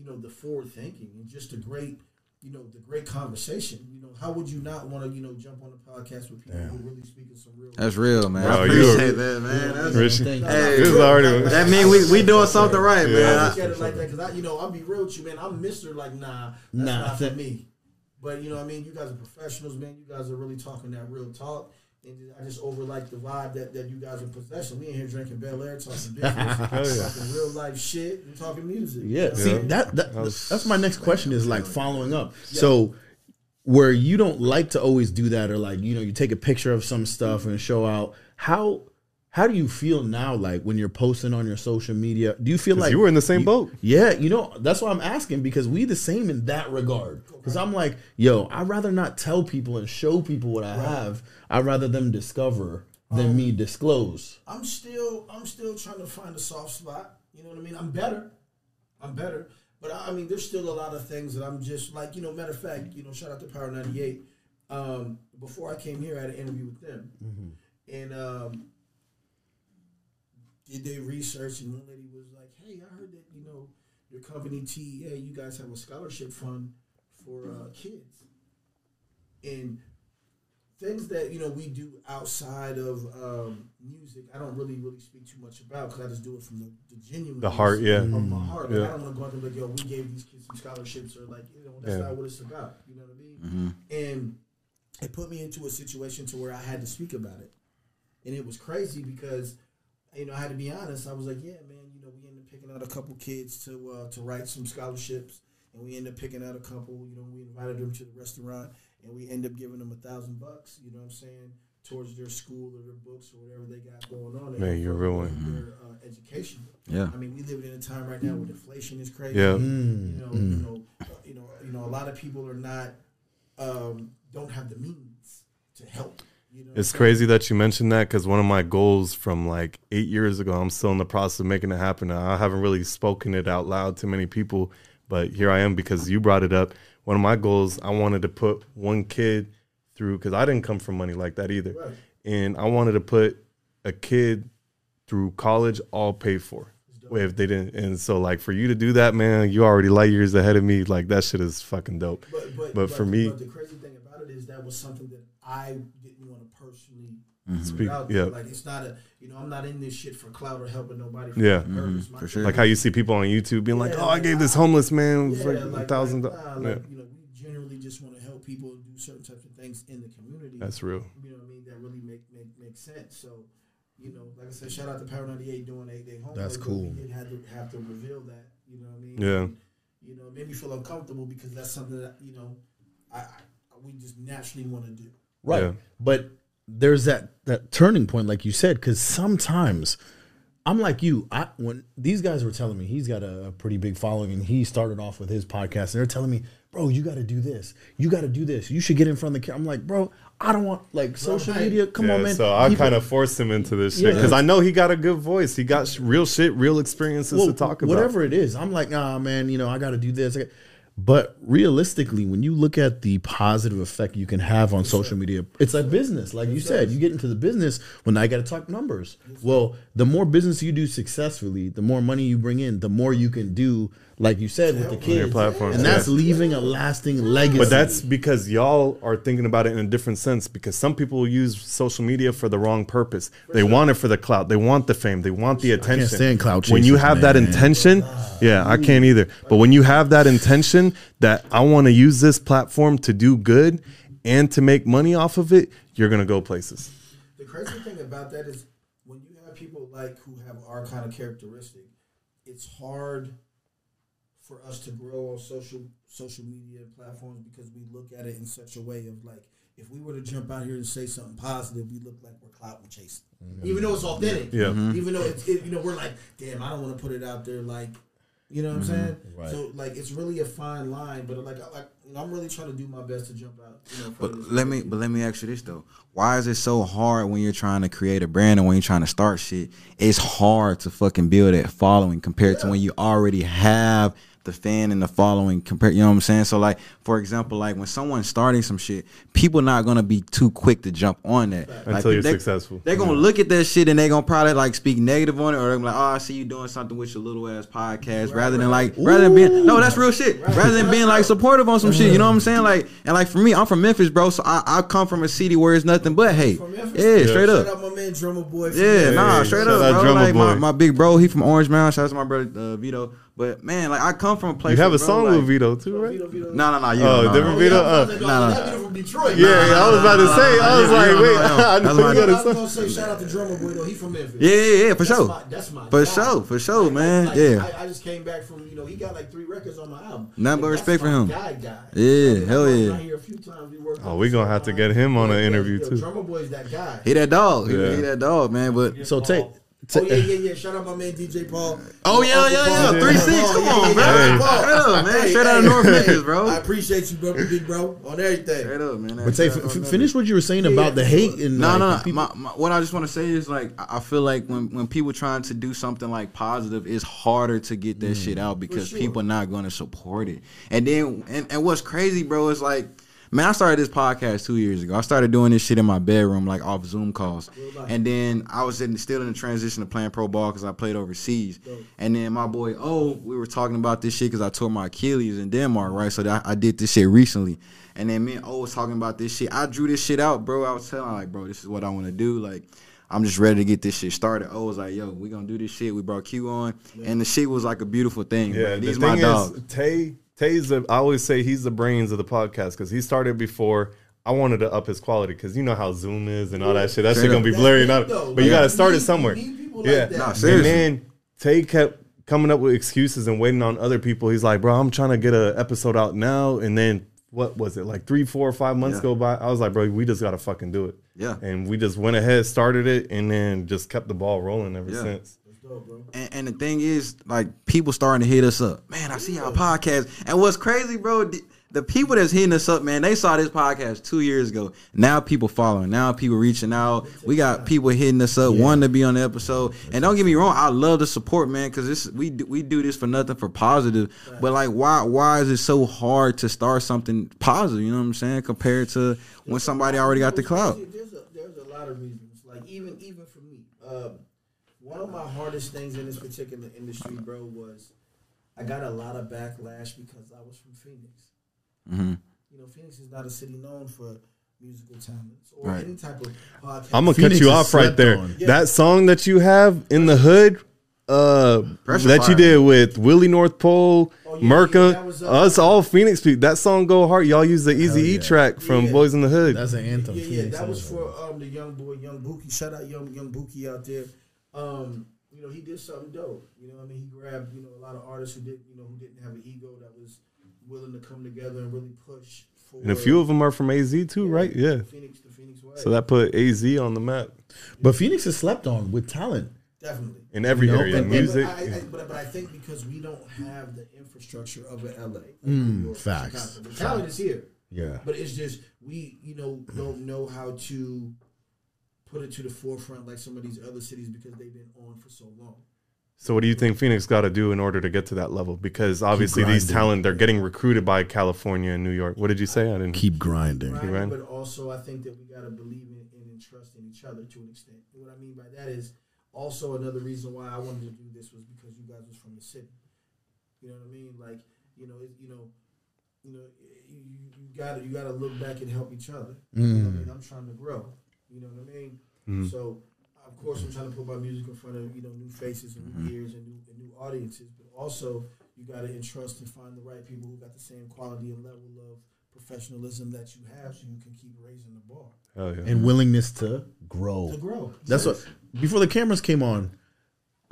Speaker 3: you know, the forward thinking and just a great, you know, the great conversation. You know, how would you not want to, you know, jump on a podcast with people who really speaking some real?
Speaker 4: That's real, man.
Speaker 2: Bro,
Speaker 4: I
Speaker 2: you
Speaker 4: appreciate
Speaker 2: are-
Speaker 4: that, man. That's,
Speaker 2: Richie,
Speaker 1: Thank.
Speaker 4: Hey,
Speaker 2: this is already.
Speaker 4: that mean we we doing something right,
Speaker 3: I
Speaker 4: man.
Speaker 3: look at it like that because I, you know, I'll be real with you, man. I'm Mister like, nah, that's
Speaker 1: Nah,
Speaker 3: not for me. But you know, what I mean, you guys are professionals, man. You guys are really talking that real talk. And I just over like the vibe that, that you guys are possessing. We in here drinking Belaire, talking business, oh, talking real life shit, and talking music. you
Speaker 1: Yeah.
Speaker 3: know?
Speaker 1: See that, that that's my next question is like following up. So where you don't like to always do that or like you know you take a picture of some stuff and show out how how do you feel now like when you're posting on your social media do you feel like
Speaker 2: you were in the same boat.
Speaker 1: yeah you know that's why i'm asking because we the same in that regard because i'm like yo i'd rather not tell people and show people what i have i'd rather them discover than me disclose
Speaker 3: I'm still I'm still trying to find a soft spot. You know what I mean? I'm better. I'm better. But I I mean, there's still a lot of things that I'm just like, you know, matter of fact, you know, shout out to Power 98. Um, before I came here, I had an interview with them. And um, did their research, and one lady was like, hey, I heard that, you know, your company, TEA, you guys have a scholarship fund for uh, kids. And things that you know we do outside of um, music, I don't really really speak too much about because I just do it from the, the genuine
Speaker 2: The heart, yeah.
Speaker 3: of my heart. Like,
Speaker 2: Yeah.
Speaker 3: I don't want to go out there and like, yo, we gave these kids some scholarships or like you know that's
Speaker 2: Yeah.
Speaker 3: not what it's about. You know what I mean? And it put me into a situation to where I had to speak about it, and it was crazy because you know I had to be honest. I was like, yeah, man, you know, we ended up picking out a couple kids to uh, to write some scholarships, and we ended up picking out a couple. You know, we invited them to the restaurant, and we end up giving them a thousand bucks. You know what I'm saying? Towards their school or their books or whatever they got going on.
Speaker 2: Man, you're a real one.
Speaker 3: Their uh, education.
Speaker 4: Yeah.
Speaker 3: I mean, we live in a time right now where inflation is crazy.
Speaker 2: Yeah.
Speaker 3: You know, you know, uh, you know, you know. A lot of people are not, um, don't have the means to help.
Speaker 2: It's crazy that you mentioned that because one of my goals from like eight years ago, I'm still in the process of making it happen. I haven't really spoken it out loud to many people, but here I am because you brought it up. One of my goals, I wanted to put one kid through because I didn't come from money like that either,
Speaker 3: Right.
Speaker 2: and I wanted to put a kid through college all paid for. If they didn't, and so like for you to do that, man, you already light years ahead of me. Like that shit is fucking dope.
Speaker 3: But, but,
Speaker 2: But for me-
Speaker 3: but the crazy thing about it is that was something that I want to personally
Speaker 2: mm-hmm.
Speaker 3: Speak- out there.
Speaker 2: yeah.
Speaker 3: Like it's not a, you know, I'm not in this shit for clout or helping nobody. For
Speaker 2: Yeah.
Speaker 3: any mm-hmm. purpose. My
Speaker 4: for sure.
Speaker 2: Like how you see people on YouTube being like,
Speaker 3: Yeah,
Speaker 2: "Oh, I
Speaker 3: like,
Speaker 2: gave this homeless man
Speaker 3: Yeah,
Speaker 2: like
Speaker 3: like,
Speaker 2: a thousand
Speaker 3: like,
Speaker 2: dollars."
Speaker 3: nah,
Speaker 2: Yeah.
Speaker 3: you know, we generally just want to help people do certain types of things in the community.
Speaker 2: That's real.
Speaker 3: you know what I mean, that really make make make sense. So, you know, like I said, shout out to Power 98 doing eight day homework.
Speaker 1: That's cool.
Speaker 3: We did have to have to reveal that. You know what I mean?
Speaker 2: Yeah.
Speaker 3: And, you know, it made me feel uncomfortable because that's something that you know, I, I we just naturally want to do.
Speaker 1: Right.
Speaker 2: Yeah.
Speaker 1: But there's that that turning point, like you said, because sometimes I'm like you. I when these guys were telling me he's got a, a pretty big following and he started off with his podcast, and they're telling me, bro, you got to do this. You got to do this. You should get in front of the camera. I'm like, bro, I don't want like social
Speaker 3: Right.
Speaker 1: media. Come
Speaker 2: Yeah,
Speaker 1: on, man.
Speaker 2: So I kind of forced him into this shit
Speaker 1: Yeah.
Speaker 2: because I know he got a good voice. He got sh- real shit, real experiences
Speaker 1: well,
Speaker 2: to talk about.
Speaker 1: whatever it is. I'm like, nah, man. You know, I got to do this. I But realistically, when you look at the positive effect you can have on social media, it's like business. Like you said, you get into the business, when I got to talk numbers. Well, the more business you do successfully, the more money you bring in, the more you can do, like you said, with the kids.
Speaker 2: platforms,
Speaker 1: and that's leaving a lasting legacy.
Speaker 2: But that's because y'all are thinking about it in a different sense. Because some people use social media for the wrong purpose. They want it for the clout. They want the fame. They want the attention.
Speaker 1: stand clout
Speaker 2: When you have that intention, ah. yeah, I can't either. But when you have that intention that I want to use this platform to do good and to make money off of it, you're gonna go places.
Speaker 3: The crazy thing about that is when you have people like who have our kind of characteristic, it's hard for us to grow on social social media platforms because we look at it in such a way of like if we were to jump out here and say something positive, we look like we're clout chasing, mm-hmm. even though it's authentic.
Speaker 2: Yeah. Mm-hmm.
Speaker 3: Even though it's it, you know we're like, damn, I don't want to put it out there like. You know what I'm mm-hmm. saying?
Speaker 1: Right.
Speaker 3: So like it's really a fine line, but like I- like I'm really trying to do my best to jump out. You know,
Speaker 4: But let me but let me ask you this though. Why is it so hard when you're trying to create a brand and when you're trying to start shit? It's hard to fucking build that following compared to when you already have the fan and the following compared you know what I'm saying? So like for example, like when someone's starting some shit, people not gonna be too quick to jump on that. Like,
Speaker 2: Until you're
Speaker 4: they-
Speaker 2: successful.
Speaker 4: They're gonna look at that shit and they're gonna probably like speak negative on it or they're gonna be like, oh, I see you doing something with your little ass podcast rather than like rather than being no, that's real shit. Rather than being like supportive on some shit, you know what I'm saying? Like and like for me, I'm from Memphis, bro. So I, I come from a city where it's nothing but hate.
Speaker 3: From Memphis?
Speaker 4: Yeah, straight up.
Speaker 3: Shout
Speaker 4: up.
Speaker 3: out my man Drummer Boy. from
Speaker 4: Yeah,
Speaker 3: Memphis.
Speaker 4: nah, straight
Speaker 2: shout
Speaker 4: up,
Speaker 2: out
Speaker 4: bro.
Speaker 2: Drummer
Speaker 4: Like my,
Speaker 2: Boy.
Speaker 4: my big bro, he from Orange Mound. Shout out to my brother uh, Vito. But man, like I come from a place.
Speaker 2: You have
Speaker 4: where,
Speaker 2: a
Speaker 4: bro,
Speaker 2: song
Speaker 4: like,
Speaker 2: with Vito too, right?
Speaker 3: Vito, Vito.
Speaker 4: No, no, no. You
Speaker 2: Oh,
Speaker 4: no, no,
Speaker 2: different
Speaker 4: no.
Speaker 2: Vito?
Speaker 3: Yeah, I was
Speaker 2: Uh,
Speaker 3: like,
Speaker 4: nah,
Speaker 3: oh,
Speaker 4: nah.
Speaker 3: that Vito from Detroit.
Speaker 2: Yeah, yeah, I was about to say. I was like, wait,
Speaker 4: no, no.
Speaker 2: I know you got a
Speaker 3: was
Speaker 2: song.
Speaker 3: gonna say shout out to Drummer Boy though. He from Memphis.
Speaker 4: Yeah, yeah, yeah, for
Speaker 3: That's
Speaker 4: sure.
Speaker 3: my- that's my
Speaker 4: For
Speaker 3: guy.
Speaker 4: sure, for sure,
Speaker 3: Like,
Speaker 4: man.
Speaker 3: like,
Speaker 4: Yeah.
Speaker 3: I, I just came back from you know he got like three records on my album.
Speaker 4: Nothing but respect for him.
Speaker 3: Guy, guy.
Speaker 4: Yeah, hell yeah.
Speaker 3: out here a few times. We worked
Speaker 2: Oh, we gonna have to get him on an interview, too.
Speaker 3: Drummer Boy's that guy.
Speaker 4: He that dog. He that dog, man. But
Speaker 1: so take.
Speaker 3: Oh yeah, yeah, yeah. Shout out my man DJ Paul.
Speaker 4: Oh, yeah,
Speaker 3: Uncle
Speaker 4: yeah, yeah. Three six. Come
Speaker 3: yeah,
Speaker 4: on,
Speaker 3: yeah,
Speaker 4: bro.
Speaker 3: yeah,
Speaker 2: Hey.
Speaker 3: Paul.
Speaker 4: Straight up, man.
Speaker 3: Hey,
Speaker 4: Straight out of North
Speaker 3: hey,
Speaker 4: Memphis, bro.
Speaker 3: I appreciate you, bro, big bro, on everything.
Speaker 4: Straight up, man.
Speaker 1: But say, f- finish what you were saying about the hate and
Speaker 4: No,
Speaker 1: like,
Speaker 4: no,
Speaker 1: the
Speaker 4: no.
Speaker 1: people-
Speaker 4: My, my, what I just want to say is like I I feel like when when people trying to do something like positive, it's harder to get that mm. shit out because
Speaker 3: sure.
Speaker 4: people not going to support it. And then and, and what's crazy, bro, is like. Man, I started this podcast two years ago. I started doing this shit in my bedroom, like off Zoom calls. And then I was in, still in the transition of playing pro ball because I played overseas. And then my boy, oh, we were talking about this shit because I tore my Achilles in Denmark, right? So that, I did this shit recently. And then me and O was talking about this shit. I drew this shit out, bro. I was telling like, bro, this is what I want to do. Like, I'm just ready to get this shit started. O was like, yo, we gonna do this shit. We brought Q on, and the shit was like a beautiful thing.
Speaker 2: Yeah,
Speaker 4: bro.
Speaker 2: the
Speaker 4: These
Speaker 2: thing
Speaker 4: my
Speaker 2: is,
Speaker 4: dog.
Speaker 2: Tay, Tay's the, I always say he's the brains of the podcast because he started before. I wanted to up his quality because you know how Zoom is and all that shit. That shit gonna be blurry, not, but you gotta start it somewhere.
Speaker 3: we need people
Speaker 2: Yeah,
Speaker 3: like that.
Speaker 4: Nah,
Speaker 2: and then Tay kept coming up with excuses and waiting on other people. He's like, bro, I'm trying to get an episode out now, and then what was it like three, four, five months
Speaker 4: Yeah.
Speaker 2: go by? I was like, bro, we just gotta fucking do it.
Speaker 4: Yeah.
Speaker 2: and we just went ahead, started it, and then just kept the ball rolling ever
Speaker 4: Yeah.
Speaker 2: since.
Speaker 4: And, and the thing is, like, people starting to hit us up. Man, I see y'all podcast. And what's crazy, bro, the, the people that's hitting us up, man, they saw this podcast two years ago. Now people following. Now people reaching out. We got people hitting us up, wanting to be on the episode. And don't get me wrong, I love the support, man, because this we do, we do this for nothing for positive. But like, why why is it so hard to start something positive? You know what I'm saying? Compared to when somebody already got the clout.
Speaker 3: There's a, there's a lot of reasons. Like even even for me, um, one of my hardest things in this particular industry, bro, was I got a lot of backlash because I was from Phoenix.
Speaker 4: Mm-hmm.
Speaker 3: You know, Phoenix is not a city known for musical talents or
Speaker 4: Right.
Speaker 3: any type of podcast.
Speaker 2: I'm gonna
Speaker 1: Phoenix
Speaker 2: cut you off right there.
Speaker 3: Yeah.
Speaker 2: That song that you have in the hood, uh,
Speaker 4: Pressure
Speaker 2: that
Speaker 4: Fire.
Speaker 2: you did with Willie Northpole,
Speaker 3: Oh, yeah,
Speaker 2: Merca,
Speaker 3: yeah, was, uh,
Speaker 2: us all Phoenix people. That song go hard. Y'all use the Easy E track from
Speaker 3: Yeah.
Speaker 2: Boys in the Hood.
Speaker 1: That's an anthem.
Speaker 3: Yeah, yeah,
Speaker 1: Phoenix
Speaker 3: that was for um the young boy, young Buki. Shout out young young Buki out there. Um, you know, he did something dope. You know, what I mean, he grabbed you know a lot of artists who didn't you know who didn't have an ego that was willing to come together and really push for.
Speaker 2: and a few of them are from AZ too, right? Yeah.
Speaker 3: Phoenix, the Phoenix way.
Speaker 2: So that put AZ on the map
Speaker 1: But Phoenix is slept on with talent.
Speaker 3: definitely.
Speaker 2: in every
Speaker 1: You know,
Speaker 2: area.
Speaker 1: and- and-
Speaker 2: Music.
Speaker 3: But I, I, but, but I think because we don't have the infrastructure of an LA, like
Speaker 1: Mm,
Speaker 3: York,
Speaker 1: facts.
Speaker 3: Chicago. The talent is here.
Speaker 1: Yeah.
Speaker 3: But it's just we, you know, don't know how to put it to the forefront like some of these other cities because they've been on for so long.
Speaker 2: So what do you think Phoenix got to do in order to get to that level? Because obviously these talent they're getting recruited by California and New York. What did you say? I didn't.
Speaker 1: Keep grinding.
Speaker 3: Right,
Speaker 2: right.
Speaker 3: But also, I think that we got to believe in, in and trust in each other to an extent. And what I mean by that is also another reason why I wanted to do this was because you guys was from the city. You know what I mean? Like, you know, it, you know, you know, you, you gotta you gotta look back and help each other. You know what I mean? Mm. I'm trying to grow. You know what I mean? Mm-hmm. So, of course, I'm trying to put my music in front of you know new faces and new mm-hmm. ears and new and new audiences. But also, you gotta entrust and find the right people who got the same quality and level of professionalism that you have, so you can keep raising the bar
Speaker 2: Hell yeah.
Speaker 1: And willingness to grow.
Speaker 3: to grow.
Speaker 1: That's what. Before the cameras came on,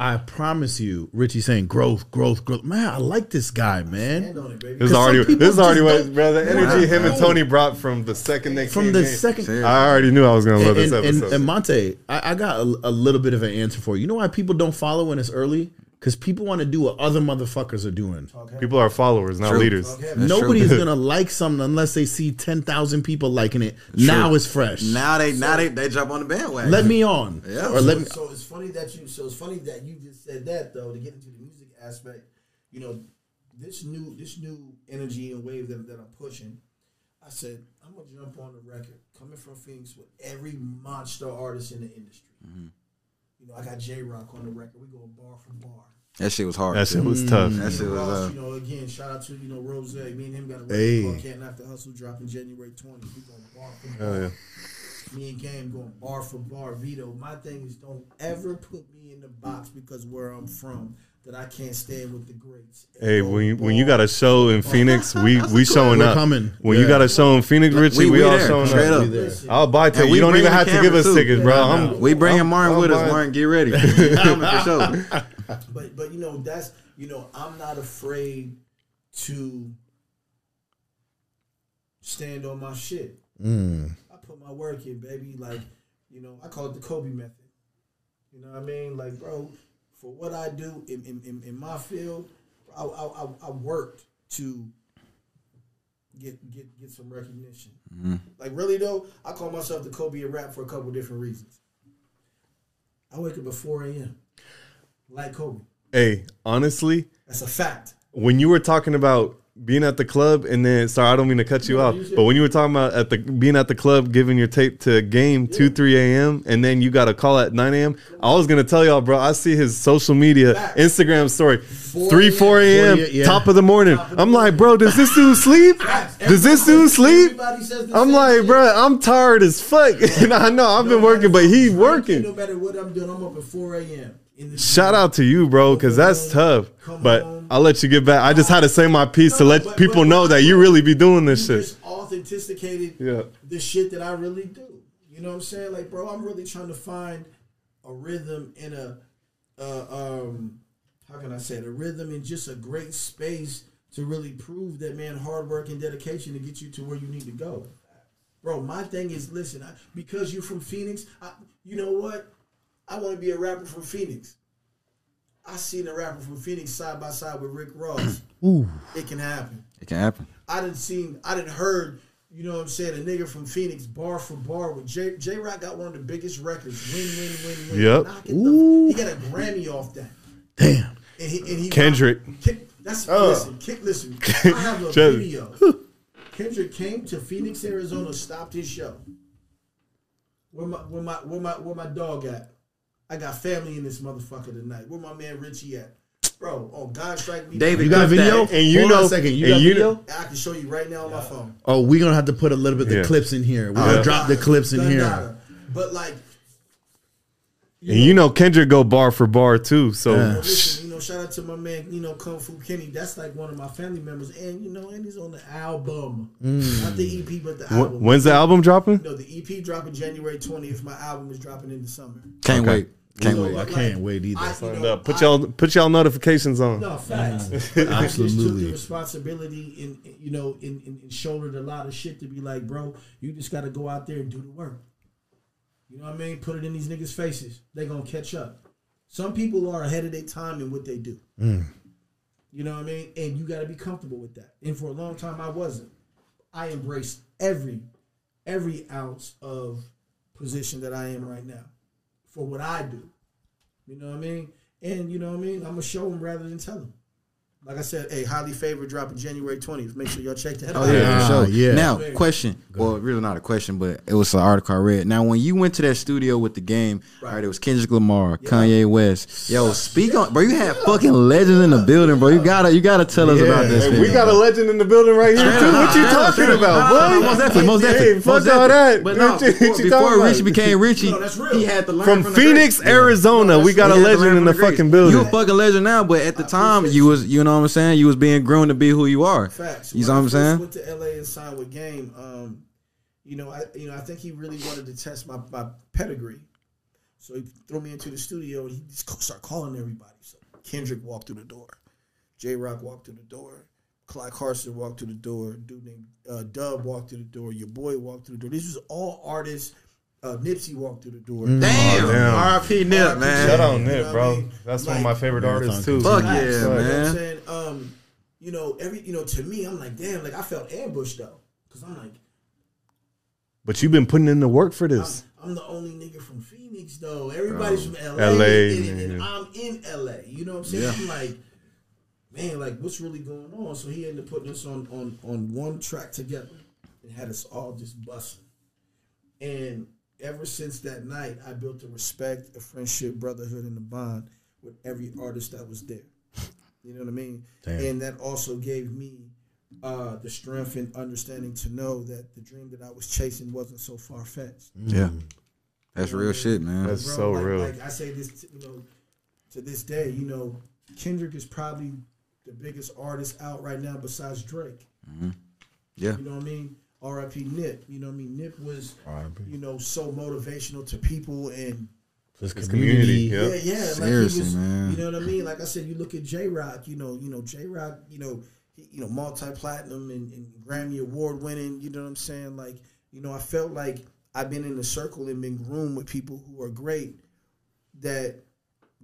Speaker 1: I promise you, Richie saying growth, growth, growth. Man, I like this guy, man.
Speaker 3: It.
Speaker 2: This is
Speaker 1: 'Cause
Speaker 2: already this is already
Speaker 1: just
Speaker 2: what
Speaker 1: don't-
Speaker 2: bro. The energy him and Tony brought from the second they
Speaker 1: From
Speaker 2: came
Speaker 1: the
Speaker 2: in.
Speaker 1: second,
Speaker 2: I already knew I was gonna love
Speaker 1: and,
Speaker 2: this
Speaker 1: and,
Speaker 2: episode.
Speaker 1: and Montae, I, I got a, a little bit of an answer for you. You know why people don't follow when it's early? Because people want to do what other motherfuckers are doing.
Speaker 2: People are followers, not
Speaker 4: True.
Speaker 2: leaders.
Speaker 3: Okay,
Speaker 4: That's
Speaker 1: Nobody's gonna like something unless they see ten thousand people liking it. Now it's fresh.
Speaker 4: Now they now they, they jump on the bandwagon.
Speaker 1: let me on.
Speaker 4: Yeah.
Speaker 1: Or let me.
Speaker 3: So it's funny that you. So it's funny that you just said that though. To get into the music aspect, you know, this new this new energy and wave that, that I'm pushing. I said I'm gonna jump on the record coming from Phoenix with every monster artist in the industry. Mm-hmm. You know, I got Jay Rock on the record. We go bar for bar.
Speaker 4: That shit was hard.
Speaker 2: That shit was tough.
Speaker 4: That shit was
Speaker 3: Ross,
Speaker 4: uh,
Speaker 3: you know, again, shout out to you know Rose. Me and him got a record
Speaker 1: Hey.
Speaker 3: called Can't After Hustle dropping January 20th. We going bar for bar.
Speaker 2: Hell yeah.
Speaker 3: Me and Game going bar for bar. Vito, my thing is don't ever put me in the box because where I'm from that I can't stand with the greats.
Speaker 2: Hey, when you, when you got a show in Phoenix, we we showing
Speaker 1: We're
Speaker 2: up.
Speaker 1: coming.
Speaker 2: When you
Speaker 1: Yeah.
Speaker 2: got a show in Phoenix, Richie, we,
Speaker 4: we
Speaker 2: all
Speaker 4: there,
Speaker 2: showing
Speaker 4: straight
Speaker 2: up.
Speaker 4: up.
Speaker 2: I'll buy tickets.
Speaker 4: We
Speaker 2: You don't even
Speaker 4: the
Speaker 2: have to give
Speaker 4: camera,
Speaker 2: us
Speaker 4: too.
Speaker 2: tickets, bro.
Speaker 3: Yeah,
Speaker 2: I'm,
Speaker 4: we bringing
Speaker 2: I'm-
Speaker 4: Martin
Speaker 2: I'm
Speaker 4: with us.
Speaker 2: buying-
Speaker 4: Martin, get ready. We coming for sure.
Speaker 3: But but you know that's you know I'm not afraid to stand on my shit.
Speaker 1: Mm.
Speaker 3: I put my work in, baby. Like you know I call it the Kobe method. You know what I mean? Like bro, for what I do in in, in, my field, I, I I I worked to get get get some recognition. Mm-hmm. Like really though, I call myself the Kobe of rap for a couple different reasons. I wake up at 4 a.m. like Kobe.
Speaker 2: Hey, honestly,
Speaker 3: That's a fact.
Speaker 2: when you were talking about being at the club and then sorry, I don't mean to cut you
Speaker 3: No,
Speaker 2: off,
Speaker 3: you
Speaker 2: but when you were talking about at the being at the club, giving your tape to game two, three a.m. and then you got a call at nine a.m. I was gonna tell y'all, bro. I see his social media. Instagram story,
Speaker 3: 4
Speaker 2: three, four a.m.
Speaker 1: yeah.
Speaker 2: top of the morning. I'm like, bro, does this dude sleep? Does this dude sleep? I'm like, bro, I'm tired as fuck. and I know I've been working, but
Speaker 3: matter-
Speaker 2: working.
Speaker 3: No matter what I'm doing, I'm up at 4 a.m. the
Speaker 2: Shout out to you, bro, because that's tough.
Speaker 3: Come
Speaker 2: But
Speaker 3: on.
Speaker 2: I'll let you get back. I just had to say my piece to let
Speaker 3: but-
Speaker 2: people
Speaker 3: but-
Speaker 2: know that you really be doing this shit.
Speaker 3: just authenticated
Speaker 2: Yeah.
Speaker 3: the shit that I really do. You know what I'm saying? Like, bro, I'm really trying to find a rhythm in a, uh, um, how can I say it? A rhythm in just a great space to really prove that man hard work and dedication to get you to where you need to go. Bro, my thing is, listen, I, because you're from Phoenix, I, you know what? I want to be a rapper from Phoenix. I seen a rapper from Phoenix side by side with Rick Ross.
Speaker 1: Ooh.
Speaker 3: It can happen.
Speaker 4: It can happen.
Speaker 3: I didn't seen, I didn't heard, you know what I'm saying, a nigga from Phoenix bar for bar with J Jay Rock got one of the biggest records. Win, win, win, win.
Speaker 2: Yep.
Speaker 3: Knocking the, he got a Grammy off that.
Speaker 1: Damn.
Speaker 3: And he, and he
Speaker 2: Kendrick.
Speaker 3: Ki- that's
Speaker 2: Oh.
Speaker 3: listen. Ki- listen. I have a
Speaker 2: Just-
Speaker 3: video. Kendrick came to Phoenix, Arizona, stopped his show. Where my where my where my where my dog at? I got family in this motherfucker tonight. Where my man Richie at? Bro, oh God strike me.
Speaker 4: David
Speaker 1: You got a
Speaker 4: Clip that.
Speaker 1: video?
Speaker 2: And you
Speaker 1: Hold on
Speaker 2: know-
Speaker 1: a second. You
Speaker 2: and
Speaker 1: got
Speaker 2: you
Speaker 1: video?
Speaker 2: know-
Speaker 3: I can show you right now on my phone.
Speaker 1: Oh, we're gonna have to put a little bit of the
Speaker 2: Yeah.
Speaker 1: clips in here. We're
Speaker 2: Yeah.
Speaker 1: gonna drop the clips in here.
Speaker 3: But like
Speaker 2: And you know Kendrick go bar for bar too. So
Speaker 1: Yeah.
Speaker 3: Listen, you know, shout out to my man, you know, Kung Fu Kenny. That's like one of my family members, and you know, and he's on the album, mm. not the EP, but the
Speaker 2: wh-
Speaker 3: album.
Speaker 2: when's the album dropping?
Speaker 3: No, the EP dropping January twentieth. My album is dropping in the summer.
Speaker 4: Can't
Speaker 2: Okay.
Speaker 4: wait. Can't
Speaker 3: So,
Speaker 4: wait.
Speaker 1: I
Speaker 3: like,
Speaker 1: can't wait either.
Speaker 3: I- you know,
Speaker 2: up. Put
Speaker 3: I-
Speaker 2: y'all put y'all notifications on.
Speaker 3: No facts. Mm. I just took the responsibility and and, you know, and, and, and shouldered a lot of shit to be like, bro, you just got to go out there and do the work. You know what I mean? Put it in these niggas' faces. They gonna catch up. Some people are ahead of their time in what they do. Mm. You know what I mean? And you got to be comfortable with that. And for a long time, I wasn't. I embraced every every ounce of position that I am right now for what I do. You know what I mean? and you know what I mean. I'm gonna show them rather than tell them. Like I said, a highly favored dropping January 20th. Make sure y'all check that
Speaker 4: Oh
Speaker 3: out.
Speaker 4: yeah,
Speaker 1: Ah,
Speaker 4: for sure.
Speaker 1: yeah.
Speaker 4: Now, question. Well, really not a question, but it was an article I read. Now, when you went to that studio with the game,
Speaker 3: Right.
Speaker 4: right? It was Kendrick Lamar, Kanye West. Yo, speak on, bro. You had fucking legends in the building, bro. You gotta, you gotta tell us about this.
Speaker 2: Hey,
Speaker 4: man,
Speaker 2: we got a legend in the building right here too. What you talking about, boy?
Speaker 4: Most definitely, most
Speaker 2: Hey,
Speaker 4: definitely.
Speaker 2: fuck
Speaker 4: most
Speaker 2: all
Speaker 4: definitely.
Speaker 2: that.
Speaker 4: But no,
Speaker 2: you-
Speaker 4: before,
Speaker 2: you
Speaker 4: before
Speaker 2: talking
Speaker 4: Richie
Speaker 2: about?
Speaker 4: became Richie,
Speaker 3: No, that's real.
Speaker 4: he had to learn
Speaker 2: From
Speaker 4: from
Speaker 2: Phoenix,
Speaker 4: greats.
Speaker 2: Arizona, we got a
Speaker 4: He had to
Speaker 2: legend in
Speaker 4: from
Speaker 2: the fucking building.
Speaker 4: You a fucking legend now, but at the time, you was, you know what I'm saying? You was being groomed to be who you are.
Speaker 3: Facts.
Speaker 4: You know what I'm saying?
Speaker 3: Went to LA and signed with Game. Um, you know, I you know I think he really wanted to test my, my pedigree, so he threw me into the studio and he just started calling everybody. So Kendrick walked through the door, Jay Rock walked through the door, Clyde Carson walked through the door, dude named uh, Dub walked through the door, your boy walked through the door. These was all artists. Uh, Nipsey walked through the door.
Speaker 4: Damn,
Speaker 2: Oh, damn.
Speaker 4: R.I.P. Nip,
Speaker 3: R.I.P.
Speaker 4: man.
Speaker 2: Shout out
Speaker 3: You know
Speaker 2: Nip,
Speaker 3: what I
Speaker 2: bro.
Speaker 3: mean?
Speaker 2: That's one of my favorite
Speaker 1: Marathon
Speaker 2: artists too.
Speaker 4: Fuck
Speaker 3: Facts,
Speaker 4: yeah,
Speaker 3: you know what I'm
Speaker 4: man.
Speaker 3: saying? Um, you know, every you know, to me, I'm like, damn, like I felt ambushed though, because I'm like,
Speaker 2: But you've been putting in the work for
Speaker 3: I'm,
Speaker 2: this.
Speaker 3: I'm the only nigga from Phoenix though. Everybody's from LA,
Speaker 2: LA,
Speaker 3: and, and. I'm in LA. You know what I'm saying?
Speaker 4: Yeah.
Speaker 3: I'm like, man, like what's really going on? So he ended up putting us on on on one track together and had us all just busting. And ever since that night, I built a respect, a friendship, brotherhood, and a bond with every artist that was there. You know what I mean?
Speaker 1: Damn.
Speaker 3: And that also gave me uh, the strength and understanding to know that the dream that I was chasing wasn't so far fetched.
Speaker 4: Yeah, that's real shit, man.
Speaker 2: That's so
Speaker 3: like,
Speaker 2: real.
Speaker 3: Like I say this, to, you know, to this day, you know, Kendrick is probably the biggest artist out right now besides Drake.
Speaker 4: Yeah.
Speaker 3: You know what I mean? R.I.P. Nip. You know what I mean? Nip was,
Speaker 1: R.I.P..
Speaker 3: you know, so motivational to people and
Speaker 1: This
Speaker 2: This
Speaker 1: community.
Speaker 2: community,
Speaker 3: yeah, yeah. Like he was,
Speaker 4: man.
Speaker 3: You know what I mean? Like I said, you look at Jay Rock. You know, you know Jay Rock. You know, he, you know, multi platinum and, and Grammy award winning. You know what I'm saying? Like, you know, I felt like I've been in a circle and been groomed with people who are great. That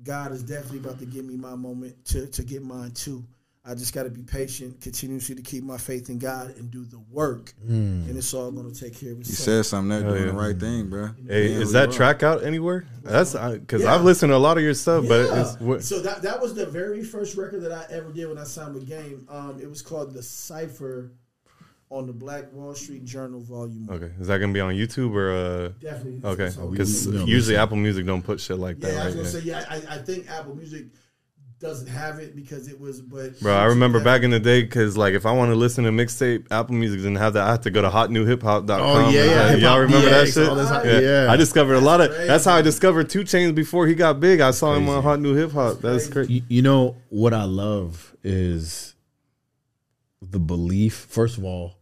Speaker 3: God is definitely about to give me my moment to to get mine too. I just got to be patient, continuously to keep my faith in God and do the work, and it's all going to take care of itself.
Speaker 4: You
Speaker 3: itself.
Speaker 4: said something there,
Speaker 2: Hell
Speaker 4: doing
Speaker 2: yeah.
Speaker 4: the right thing, bro.
Speaker 2: Hey,
Speaker 4: Yeah,
Speaker 2: is that
Speaker 4: are.
Speaker 2: track out anywhere? That's because
Speaker 3: Yeah.
Speaker 2: I've listened to a lot of your stuff, but
Speaker 3: Yeah.
Speaker 2: it's what,
Speaker 3: so that that was the very first record that I ever did when I signed with Game. Um, it was called the Cipher on the Black Wall Street Journal Volume.
Speaker 2: Okay. Is that gonna be on YouTube or uh?
Speaker 3: Definitely.
Speaker 2: Okay, because
Speaker 1: we- we-
Speaker 2: usually Apple Music don't put shit like that. yeah.
Speaker 3: I was
Speaker 2: right?
Speaker 3: gonna
Speaker 2: Yeah.
Speaker 3: say yeah. I, I think Apple Music doesn't have it because it was, but
Speaker 2: Bro, I remember back in the day because like if I want to listen to mixtape, Apple Music didn't have that. I had to go to hotnewhiphop.com.
Speaker 1: Oh, yeah,
Speaker 2: and,
Speaker 1: yeah,
Speaker 2: like, y'all remember that shit?
Speaker 1: this hot-
Speaker 2: yeah.
Speaker 1: yeah.
Speaker 2: I discovered a lot of.
Speaker 3: That's
Speaker 2: That's how I discovered 2 Chainz before he got big. I saw him on. Hot New Hip Hop. That's crazy.
Speaker 1: You, you know what I love is the belief. First of all,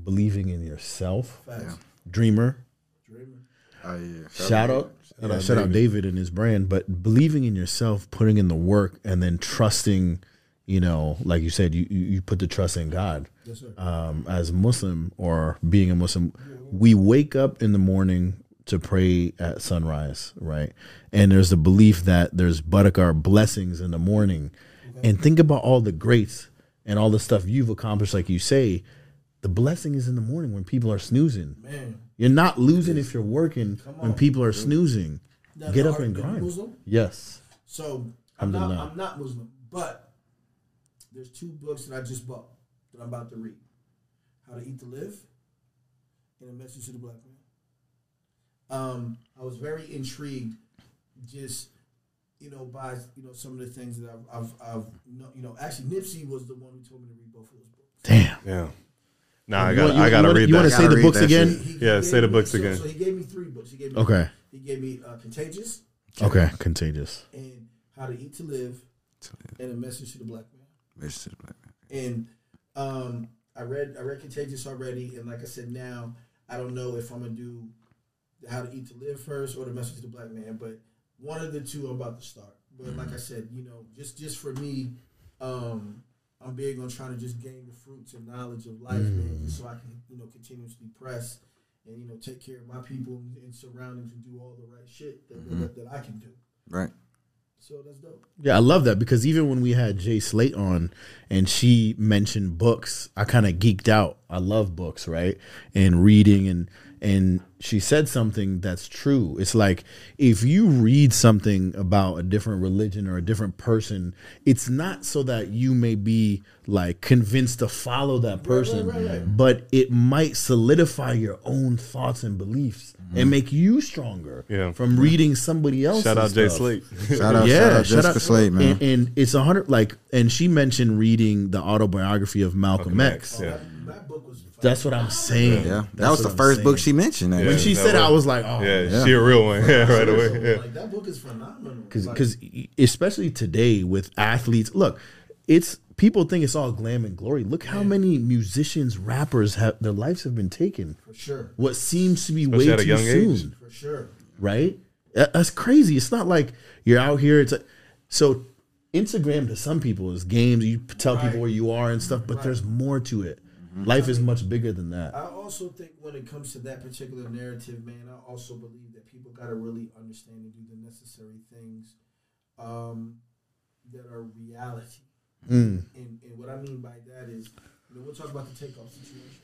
Speaker 1: believing in yourself,
Speaker 3: Facts.
Speaker 1: dreamer.
Speaker 3: Dreamer.
Speaker 4: Oh yeah.
Speaker 1: Shout out,
Speaker 2: Shout
Speaker 1: yeah,
Speaker 2: out
Speaker 1: shout out
Speaker 2: David.
Speaker 1: David and his brand, but believing in yourself, putting in the work, and then trusting. You know, like you said, you you, put the trust in God.
Speaker 3: Yes, sir.
Speaker 1: um, as a Muslim or being a Muslim, we wake up in the morning to pray at sunrise, right? And there's a belief that there's barakah blessings in the morning. And think about all the greats and all the stuff you've accomplished, like you say. The blessing is in the morning when people are snoozing.
Speaker 3: Man,
Speaker 1: You're not losing if you're working when people are snoozing.
Speaker 3: Now,
Speaker 1: Get up
Speaker 3: are
Speaker 1: and
Speaker 3: you
Speaker 1: grind.
Speaker 3: Muslim?
Speaker 1: Yes.
Speaker 3: So I'm not,
Speaker 1: Alhamdulillah.
Speaker 3: I'm not Muslim, but there's two books that I just bought that I'm about to read: How to Eat to Live and A Message to the Black Man. Um, I was very intrigued, just you know, by you know some of the things that I've, I've, I've you know. Actually, Nipsey was the one who told me to read both of those books.
Speaker 1: Damn.
Speaker 2: Yeah. Nah, I got. I gotta read
Speaker 1: You want
Speaker 2: that.
Speaker 1: to say the
Speaker 4: read
Speaker 1: books
Speaker 4: that
Speaker 1: again?
Speaker 3: He- he
Speaker 2: Yeah,
Speaker 3: gave
Speaker 2: say the books
Speaker 3: so,
Speaker 2: again.
Speaker 3: So he gave me three books. He gave me
Speaker 1: Okay.
Speaker 3: He gave me uh, Contagious
Speaker 1: Okay. Contagious.
Speaker 3: and How to Eat to Live and A Message to the Black Man.
Speaker 4: Message to the black man.
Speaker 3: and um, I read I read Contagious already, and like I said, now I don't know if I'm gonna do the How to Eat to Live first or the Message to the Black Man, but one of the two I'm about to start. But like I said, you know, just just for me, um, I'm big on trying to just gain the fruits and knowledge of life, man, just so I can you know continuously press and you know take care of my people and, and surroundings and do all the right shit that, that, mm-hmm. that I can do.
Speaker 4: Right.
Speaker 3: So that's dope.
Speaker 1: Yeah, I love that because even when we had Jay Slate on, and she mentioned books. I kind of geeked out. I love books, right? And reading and and she said something that's true. It's like if you read something about a different religion or a different person, it's not so that you may be like convinced to follow that person,
Speaker 3: right, right.
Speaker 1: but it might solidify your own thoughts and beliefs and mm-hmm. make you stronger
Speaker 2: Yeah.
Speaker 1: from reading somebody else.
Speaker 2: Shout out Jay Slate.
Speaker 4: Shout out,
Speaker 1: yeah,
Speaker 4: shout out
Speaker 1: shout
Speaker 4: Jessica
Speaker 1: out-
Speaker 4: Slade, man.
Speaker 1: And, and it's a hundred like, and she mentioned reading the autobiography of Malcolm, X.
Speaker 2: Yeah.
Speaker 3: Oh, that, that book was.
Speaker 1: That's what I'm saying.
Speaker 4: yeah,
Speaker 1: That's
Speaker 4: that was the
Speaker 1: I'm
Speaker 4: first
Speaker 1: saying.
Speaker 4: book she mentioned.
Speaker 2: Yeah.
Speaker 1: When
Speaker 4: When
Speaker 1: she
Speaker 2: that
Speaker 1: said, I
Speaker 2: was-
Speaker 1: was like, oh,
Speaker 2: Yeah,
Speaker 4: Yeah.
Speaker 2: she a real one. Yeah, right away. Yeah.
Speaker 3: Like that book is phenomenal.
Speaker 1: because
Speaker 3: Like,
Speaker 1: because especially today with athletes, look, it's people think it's all glam and glory. Look how many musicians, rappers have their lives have been taken.
Speaker 3: for sure,
Speaker 1: What seems to be
Speaker 2: Especially
Speaker 1: way
Speaker 2: at a
Speaker 1: too
Speaker 2: young
Speaker 1: soon,
Speaker 2: age.
Speaker 3: for sure.
Speaker 1: right? That's crazy. It's not like you're out here. It's like, so Instagram to some people is games. You tell people where you are and stuff, but there's more to it. Life is much bigger than that.
Speaker 3: I also think when it comes to that particular narrative, man, I also believe that people got to really understand and do the necessary things um, that are reality.
Speaker 1: Mm.
Speaker 3: And, and what I mean by that is, you know, we'll talk about the Takeoff situation.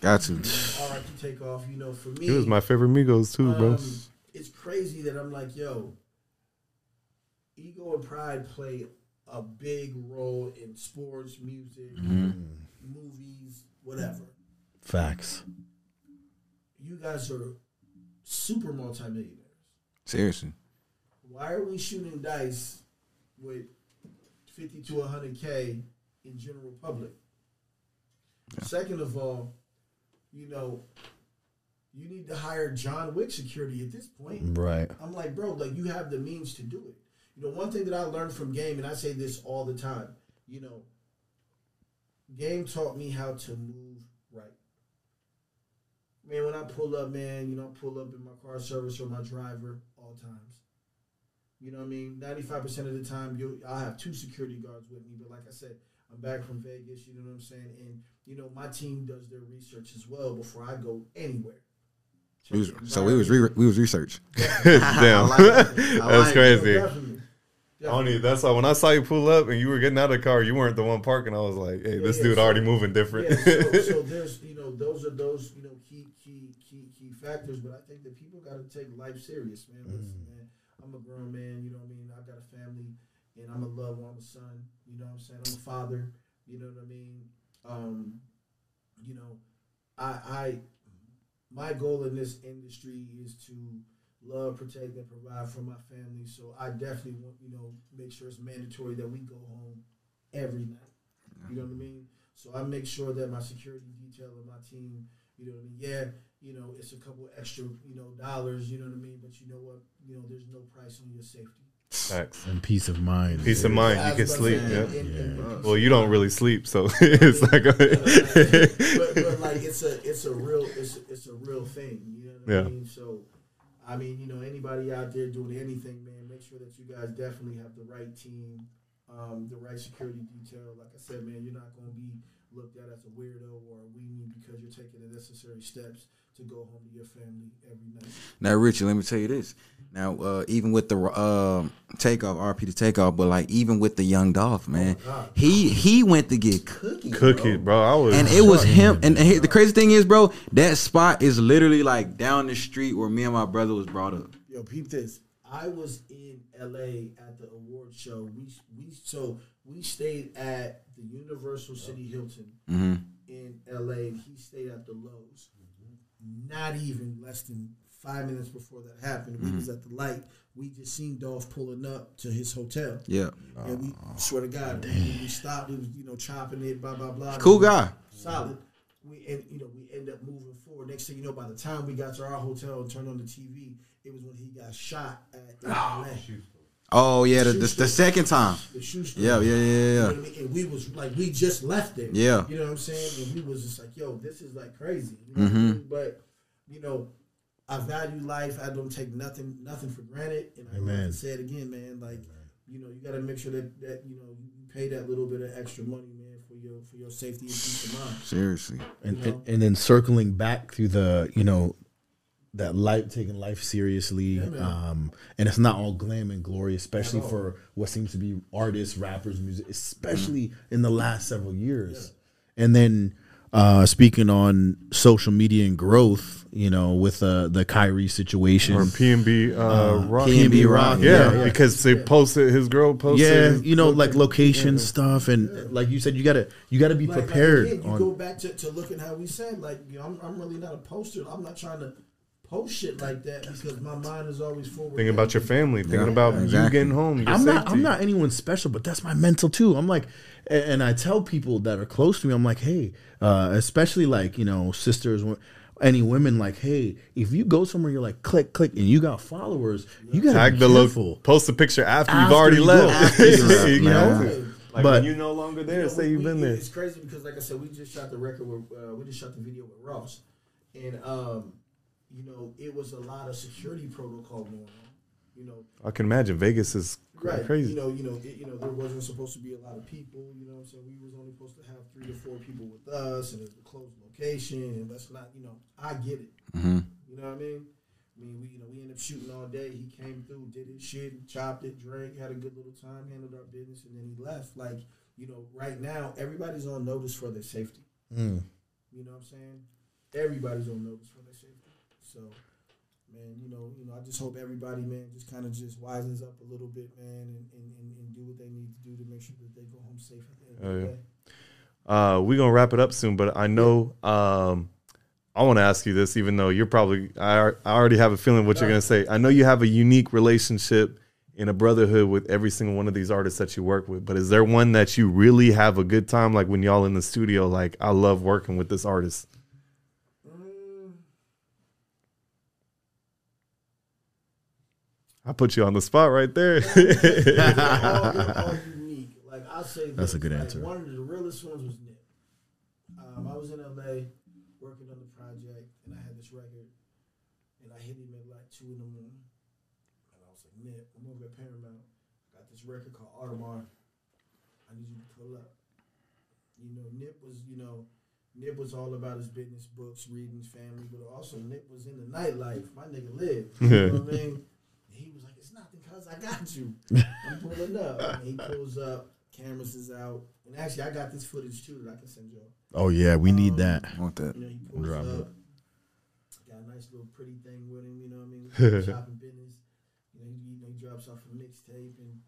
Speaker 4: got to.
Speaker 3: You know, all right, to take off. You know, for me,
Speaker 2: He was my favorite Migos too, bro.
Speaker 3: um, it's crazy that I'm like, yo, ego and pride play a big role in sports, music, movies, whatever.
Speaker 1: Facts.
Speaker 3: You guys are super multimillionaires.
Speaker 4: Seriously,
Speaker 3: Why are we shooting dice with 50 to 100K in general public? Second of all, you know, you need to hire John Wick security at this point.
Speaker 1: Right.
Speaker 3: I'm like, bro, like you have the means to do it. You know, one thing that I learned from game, and I say this all the time, you know, game taught me how to move right. Man, when I pull up, man, you know, I pull up in my car service or my driver all times. You know what I mean? 95% of the time, you I'll have two security guards with me. But like I said, I'm back from Vegas, you know what I'm saying? And, you know, my team does their research as well before I go anywhere.
Speaker 4: we was, so we was re- we was research.
Speaker 2: Damn,
Speaker 4: like. I
Speaker 2: that's
Speaker 4: it.
Speaker 2: crazy.
Speaker 3: Definitely.
Speaker 2: Only that's why when I saw you pull up and you were getting out of the car, you weren't the one parking. I was like, "Hey,
Speaker 3: Yeah,
Speaker 2: this
Speaker 3: yeah,
Speaker 2: dude
Speaker 3: so-
Speaker 2: already moving different."
Speaker 3: Yeah, so, so there's you know those are those you know key key key key factors, but I think that people got to take life serious, man. Listen, man, I'm a grown man. You know what I mean. I got a family, and I'm a loved one. I'm a son. You know what I'm saying. I'm a father. You know what I mean. Um, you know, I I my goal in this industry is to love, protect, and provide for my family. So I definitely want you know make sure it's mandatory that we go home every night. You know what I mean? So I make sure that my security detail and my team, you know what I mean? Yeah, you know, it's a couple extra, you know, dollars, you know what I mean? But you know what? You know, there's no price on your safety.
Speaker 2: Facts.
Speaker 1: And peace of mind.
Speaker 2: Peace of mind. You can sleep. Yeah.
Speaker 3: and- and- and peace
Speaker 2: Well, you don't really sleep, so it's like.
Speaker 3: but, but like it's a it's a real it's it's a real thing. You know what
Speaker 2: Yeah.
Speaker 3: Mean? So I mean, you know, anybody out there doing anything, man, make sure that you guys definitely have the right team, um, the right security detail. Like I said, man, you're not gonna be looked at as a weirdo or a weenie because you're taking the necessary steps to go home to your family every night.
Speaker 4: Now, Richie, let me tell you this. Now, uh, even with the um takeoff, RP to takeoff, but like even with the young Dolph, man,
Speaker 3: God.
Speaker 4: he he went to get cookie,
Speaker 2: Cook
Speaker 4: bro.
Speaker 2: bro. I was.
Speaker 4: And it was him. And he- the crazy thing is, bro, that spot is literally like down the street where me and my brother was brought up.
Speaker 3: Yo, peep this. I was in LA at the award show. We we so we stayed at the Universal City Hilton
Speaker 4: hmm
Speaker 3: in LA, he stayed at the Loews. Not even less than five minutes before that happened, we was at the light. We just seen Dolph pulling up to his hotel,
Speaker 4: Yeah,
Speaker 3: and we swear to God, we, we stopped. He was you know chopping it, blah blah blah.
Speaker 4: cool guy.
Speaker 3: solid. We and you know we end up moving forward. Next thing you know, by the time we got to our hotel and turned on the TV, it was when he got shot at in LA.
Speaker 4: Oh yeah, the, the, the second time.
Speaker 3: The shoe store.
Speaker 4: Yeah, yeah, yeah,
Speaker 3: You know
Speaker 4: yeah.
Speaker 3: what I mean? And we was like, we just left it.
Speaker 4: Yeah.
Speaker 3: You know what I'm saying? And we was just like, yo, this is like crazy. You know what I
Speaker 4: Mm-hmm.
Speaker 3: mean? But, you know, I value life. I don't take nothing nothing for granted. And I
Speaker 1: Amen.
Speaker 3: like to say it again, man. Like, you know, you got to make sure that that you know you pay that little bit of extra money, man, for your for your safety and peace of mind.
Speaker 4: Seriously.
Speaker 1: and, and and then circling back through the you know that life taking life seriously, um, and it's not all glam and glory, especially for what seems to be artists, rappers, music, especially in the last several years. And then uh, speaking on social media and growth, you know, with uh, the Kyrie situation,
Speaker 2: Or PNB uh, Rock.
Speaker 1: PNB Rock,
Speaker 2: Yeah,
Speaker 1: yeah, yeah.
Speaker 2: because they posted his girl posted.
Speaker 1: yeah, you know, like location stuff, and like you said, you gotta you gotta be
Speaker 3: Like, like,
Speaker 1: prepared.
Speaker 3: again, you
Speaker 1: on,
Speaker 3: go back to, to looking how we said, like, you know, I'm, I'm really not a poster. I'm not trying to post shit like that because my mind is always forward.
Speaker 2: thinking about your family, thinking
Speaker 4: Yeah,
Speaker 2: about you getting home. Your
Speaker 1: I'm not
Speaker 2: safety.
Speaker 1: I'm not anyone special, but that's my mental too. I'm like, and, and I tell people that are close to me, I'm like, hey, uh, especially like you know sisters, any women, like, hey, if you go somewhere, you're like, click, click, and you got followers, you gotta
Speaker 2: Tag
Speaker 1: be
Speaker 2: the
Speaker 1: careful.
Speaker 2: look. Post a picture after, you've already
Speaker 1: you
Speaker 2: left.
Speaker 1: after you left,
Speaker 2: You
Speaker 1: you
Speaker 2: know?
Speaker 1: know?
Speaker 2: Like
Speaker 1: But-
Speaker 2: when you no longer there,
Speaker 3: You know,
Speaker 2: say
Speaker 3: we-
Speaker 2: you've been there.
Speaker 3: It's crazy because, like I said, we just shot the record with, uh, we just shot the video with Ross, and um, you know, it was a lot of security protocol going on. You know,
Speaker 2: I can imagine Vegas is
Speaker 3: right?
Speaker 2: crazy.
Speaker 3: You know, you know, it, you know, there wasn't supposed to be a lot of people. You know, what I'm saying we was only supposed to have three to four people with us, and it's a closed location, and that's not, you know, I get it.
Speaker 4: Mm-hmm.
Speaker 3: You know what I mean? I mean, we you know we ended up shooting all day. He came through, did his shit, chopped it, drank, had a good little time, handled our business, and then he left. Like you know, right now everybody's on notice for their safety.
Speaker 1: Mm.
Speaker 3: You know what I'm saying? Everybody's on notice for their safety. So, man, you know, you know, I just hope everybody, man, just kind of just wisens up a little bit, man, and, and, and, and do what they need to do to make sure that they go home safe at the end of
Speaker 2: Oh,
Speaker 3: the
Speaker 2: yeah.
Speaker 3: day.
Speaker 2: Uh, we're gonna wrap it up soon, but I know um, I want to ask you this, even though you're probably I, I already have a feeling what you're gonna say. I know you have a unique relationship in a brotherhood with every single one of these artists that you work with, but is there one that you really have a good time? Like when y'all in the studio, like I love working with this artist. I put you on the spot right there.
Speaker 3: they're all, they're all unique. Like I'll say,
Speaker 1: That's a good
Speaker 3: like,
Speaker 1: answer.
Speaker 3: One of the realest ones was Nip. Um, I was in LA working on the project, and I had this record, and I hit him at like two in the morning, and I was like, Nip, I'm over at Paramount. I got this record called Audemars. I need you to pull up. You know, Nip was, you know, Nip was all about his business, books, reading, family, but also Nip was in the nightlife. My nigga lived. You know what I mean? He was like, "It's nothing, cause I got you." I'm pulling up. And he pulls up. Cameras is out, and actually, I got this footage too that I can send y'all.
Speaker 1: Oh yeah, we need
Speaker 3: Um,
Speaker 1: that.
Speaker 4: I want that.
Speaker 3: You know, he pulls
Speaker 1: Drop
Speaker 3: up.
Speaker 1: it.
Speaker 3: Got a nice little pretty thing with him. You know what I mean? Shopping business. You know, he, you know, he drops off a mixtape, and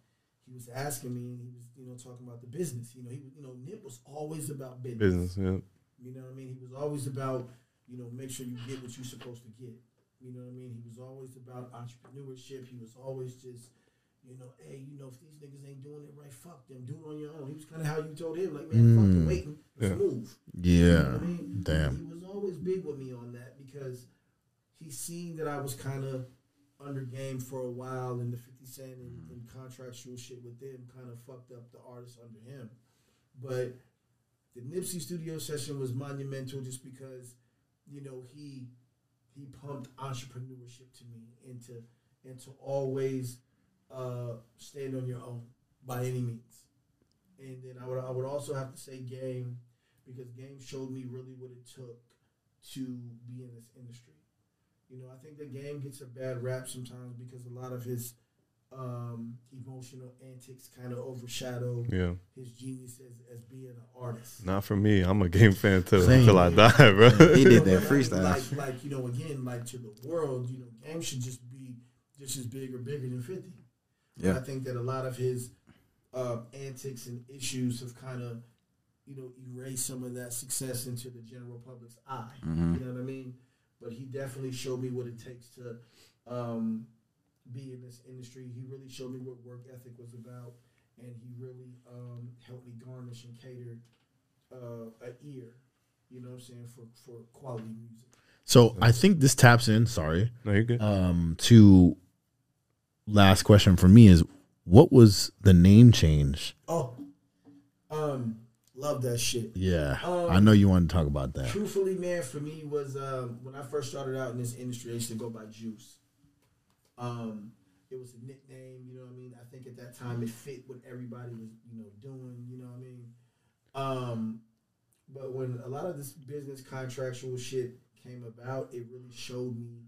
Speaker 3: he was asking me, and he was, you know, talking about the business. You know, he, was- you know, Nip was always about
Speaker 2: business. Business, yeah.
Speaker 3: you know what I mean? He was always about, you know, make sure you get what you're supposed to get. You know what I mean? He was always about entrepreneurship. He was always just, you know, hey, you know, if these niggas ain't doing it right, fuck them. Do it on your own. He was kind of how you told him, like, man, fuck the
Speaker 1: Mm.
Speaker 3: waiting. Let's
Speaker 2: Yeah.
Speaker 3: move. You know
Speaker 1: Yeah,
Speaker 3: what I mean?
Speaker 1: damn.
Speaker 3: He was always big with me on that because he seen that I was kind of under game for a while, and the 50 Cent and, and contractual shit with them kind of fucked up the artists under him. But the Nipsey studio session was monumental just because, you know, he he pumped entrepreneurship to me and to and to always uh, stand on your own by any means. And then I would I would also have to say game because game showed me really what it took to be in this industry. You know, I think the game gets a bad rap sometimes because a lot of his um, emotional antics kind of overshadow
Speaker 2: Yeah.
Speaker 3: his genius as, as being an artist.
Speaker 2: Not for me. I'm a game fan till,
Speaker 1: Same.
Speaker 2: till I die, bro.
Speaker 4: He did that freestyle.
Speaker 3: Like, like, you know, again, like to the world, you know, game should just be just as big or bigger than 50.
Speaker 4: Yeah.
Speaker 3: I think that a lot of his uh, antics and issues have kind of, you know, erased some of that success into the general public's eye.
Speaker 4: Mhm.
Speaker 3: You know what I mean? But he definitely showed me what it takes to um, be in this industry. He really showed me what work ethic was about, and he really um, helped me garnish and cater uh, an ear. You know what I'm saying for for quality music.
Speaker 1: So I think this taps in. Sorry,
Speaker 2: No, you're good.
Speaker 1: um, to last question for me is what was the name change?
Speaker 3: Oh, um, love that shit.
Speaker 1: Yeah,
Speaker 3: Um,
Speaker 1: I know you want to talk about that.
Speaker 3: Truthfully, man, for me was um, when I first started out in this industry, I used to go by Juice. Um, it was a nickname, you know what I mean. I think at that time it fit what everybody was, you know, doing. You know what I mean. Um, but when a lot of this business contractual shit came about, it really showed me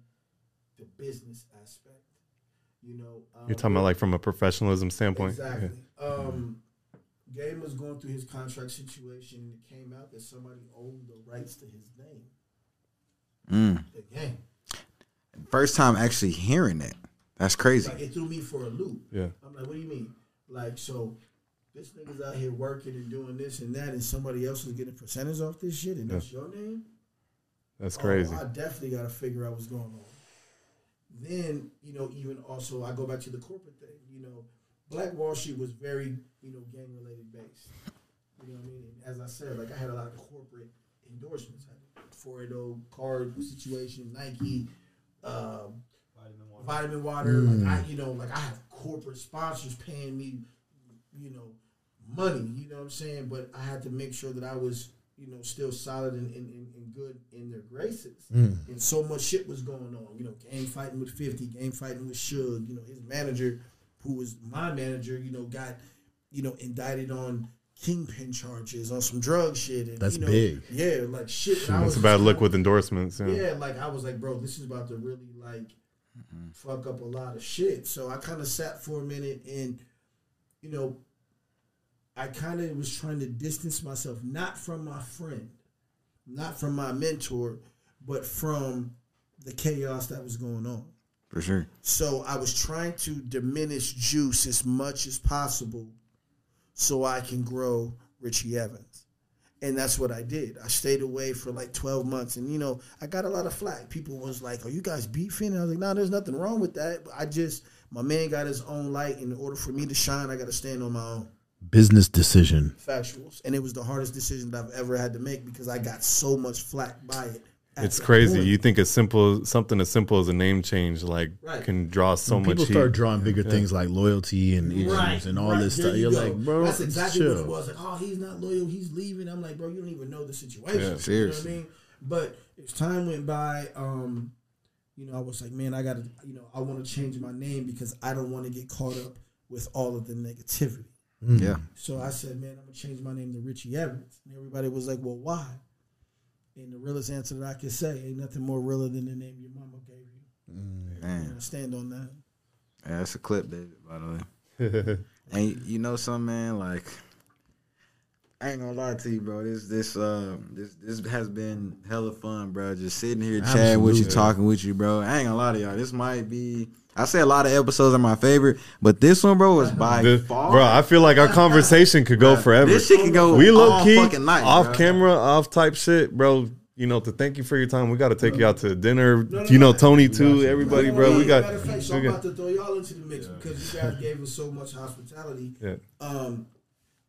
Speaker 3: the business aspect. You know, um,
Speaker 2: You're talking about like from a professionalism standpoint.
Speaker 3: Exactly. Um, Game was going through his contract situation, and it came out that somebody owned the rights to his name.
Speaker 4: Mm.
Speaker 3: The game.
Speaker 4: First time actually hearing that. That's crazy.
Speaker 3: Like it threw me for a loop.
Speaker 2: Yeah.
Speaker 3: I'm like, what do you mean? Like, so this nigga's out here working and doing this and that, and somebody else is getting percentage off this shit, and that's your name.
Speaker 2: That's
Speaker 3: Oh,
Speaker 2: crazy.
Speaker 3: I definitely got to figure out what's going on. Then, you know, even also, I go back to the corporate thing. You know, Black Wall Street was very, you know, gang related based. You know what I mean? And as I said, like I had a lot of corporate endorsements. I had 480 card situation, Nike, um, vitamin water. Like I, you know, like I have corporate sponsors paying me, you know, money. You know what I'm saying? But I had to make sure that I was, you know, still solid and, and, and, and good in their graces. And so much shit was going on. You know, game fighting with 50, game fighting with Suge. You know, his manager, who was my manager, you know, got, you know, indicted on kingpin charges on some drug shit. And,
Speaker 1: That's
Speaker 3: you know,
Speaker 1: big.
Speaker 3: Yeah, like shit. and I
Speaker 2: It's
Speaker 3: was
Speaker 2: a bad
Speaker 3: just
Speaker 2: look with endorsements. Yeah.
Speaker 3: yeah, like I was like, bro, this is about to really like fuck up a lot of shit. So I kind of sat for a minute and, you know, I kind of was trying to distance myself, not from my friend, not from my mentor, but from the chaos that was going on.
Speaker 4: For sure.
Speaker 3: So I was trying to diminish juice as much as possible so I can grow Richie Evans. And that's what I did. I stayed away for like 12 months. And, you know, I got a lot of flack. People was like, are you guys beefing? And I was like, no, there's nothing wrong with that. I just, my man got his own light. In order for me to shine, I got to stand on my own
Speaker 1: Business decision.
Speaker 3: factuals. And it was the hardest decision that I've ever had to make because I got so much flack by it. At
Speaker 2: It's crazy.
Speaker 3: point.
Speaker 2: You think as simple something as simple as a name change like
Speaker 3: Right.
Speaker 2: can draw so much
Speaker 1: People
Speaker 2: heat.
Speaker 1: start drawing bigger things like loyalty and issues and all
Speaker 3: right,
Speaker 1: this
Speaker 3: there
Speaker 1: stuff.
Speaker 3: you
Speaker 1: You're
Speaker 3: go.
Speaker 1: like, bro,
Speaker 3: that's exactly
Speaker 1: chill.
Speaker 3: what it was. Like, oh, he's not loyal. He's leaving. I'm like, bro, you don't even know the situation.
Speaker 2: Yeah,
Speaker 3: You know
Speaker 4: seriously.
Speaker 3: what I mean? But as time went by, um, you know, I was like, man, I got to, you know, I want to change my name because I don't want to get caught up with all of the negativity.
Speaker 4: Yeah.
Speaker 3: So I said, man, I'm gonna change my name to Richie Evans. And everybody was like, well, why? And the realest answer that I can say ain't nothing more realer than the name your mama gave you. And
Speaker 4: Man.
Speaker 3: Stand on that.
Speaker 4: Yeah, that's a clip, David, by the way. and you know something, man, like I ain't gonna lie to you, bro. This this uh this this has been hella fun, bro. Just sitting here chatting with you, talking with you, bro. I ain't gonna lie to y'all. This might be I say a lot of episodes are my favorite, but this one, bro, was by
Speaker 2: The-
Speaker 4: far.
Speaker 2: bro, I feel like our conversation could go forever.
Speaker 4: This shit can go
Speaker 2: we low
Speaker 4: all
Speaker 2: key
Speaker 4: fucking night,
Speaker 2: off
Speaker 4: bro.
Speaker 2: camera, off type shit, bro. You know, to thank you for your time, we got to take you out to dinner.
Speaker 3: no,
Speaker 2: you know,
Speaker 3: no.
Speaker 2: Tony too, everybody, bro. We got.
Speaker 3: Matter of fact, so
Speaker 2: we
Speaker 3: I'm about to throw y'all into the mix because you guys gave us so much hospitality.
Speaker 2: Yeah.
Speaker 3: Um,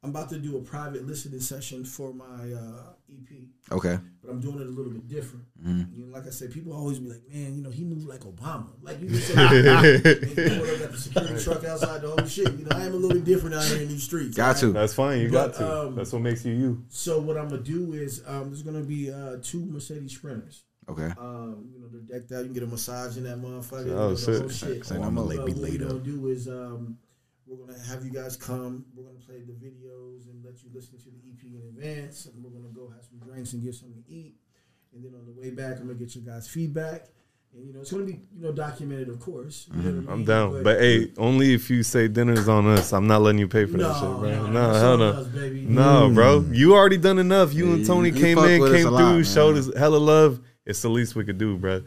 Speaker 3: I'm about to do a private listening session for my uh, EP,
Speaker 4: Okay.
Speaker 3: but I'm doing it a little bit different.
Speaker 2: Mm-hmm.
Speaker 3: You know, like I said, people always be like, "Man, you know, he moved like Obama." Like you just said, and you know, got the security truck outside the whole shit. You know, I am a little bit different out here in these streets.
Speaker 4: Got to.
Speaker 2: That's fine. You got to.
Speaker 3: um,
Speaker 2: That's what makes you you.
Speaker 3: So what I'm gonna do is um, there's gonna be uh, two Mercedes Sprinters.
Speaker 4: Okay.
Speaker 3: Um, you know, they're decked out. You can get a massage in that motherfucker.
Speaker 2: Oh,
Speaker 3: you know, the
Speaker 2: shit.
Speaker 3: whole shit.
Speaker 4: Say no more.
Speaker 3: But
Speaker 4: Be
Speaker 3: what
Speaker 4: laid
Speaker 3: we're gonna
Speaker 4: up.
Speaker 3: do is um, we're gonna have you guys come. We're gonna play the videos and let you listen to the EP in advance. And we're gonna go have some drinks and get something to eat. And then on the way back, I'm gonna get your guys' feedback. And you know, it's gonna be you know documented, of course. You know I
Speaker 2: Mm-hmm. I'm
Speaker 3: mean?
Speaker 2: down. But hey, only if you say dinner's on us. I'm not letting you pay for
Speaker 3: no,
Speaker 2: that shit, bro.
Speaker 3: no,
Speaker 2: No,
Speaker 3: that's
Speaker 2: hell no.
Speaker 3: us, baby.
Speaker 2: No, bro. You already done enough. You
Speaker 4: Yeah,
Speaker 2: and Tony
Speaker 4: you
Speaker 2: came
Speaker 4: fuck
Speaker 2: in, came through,
Speaker 4: lot,
Speaker 2: showed us hella love. It's the least we could do, bro.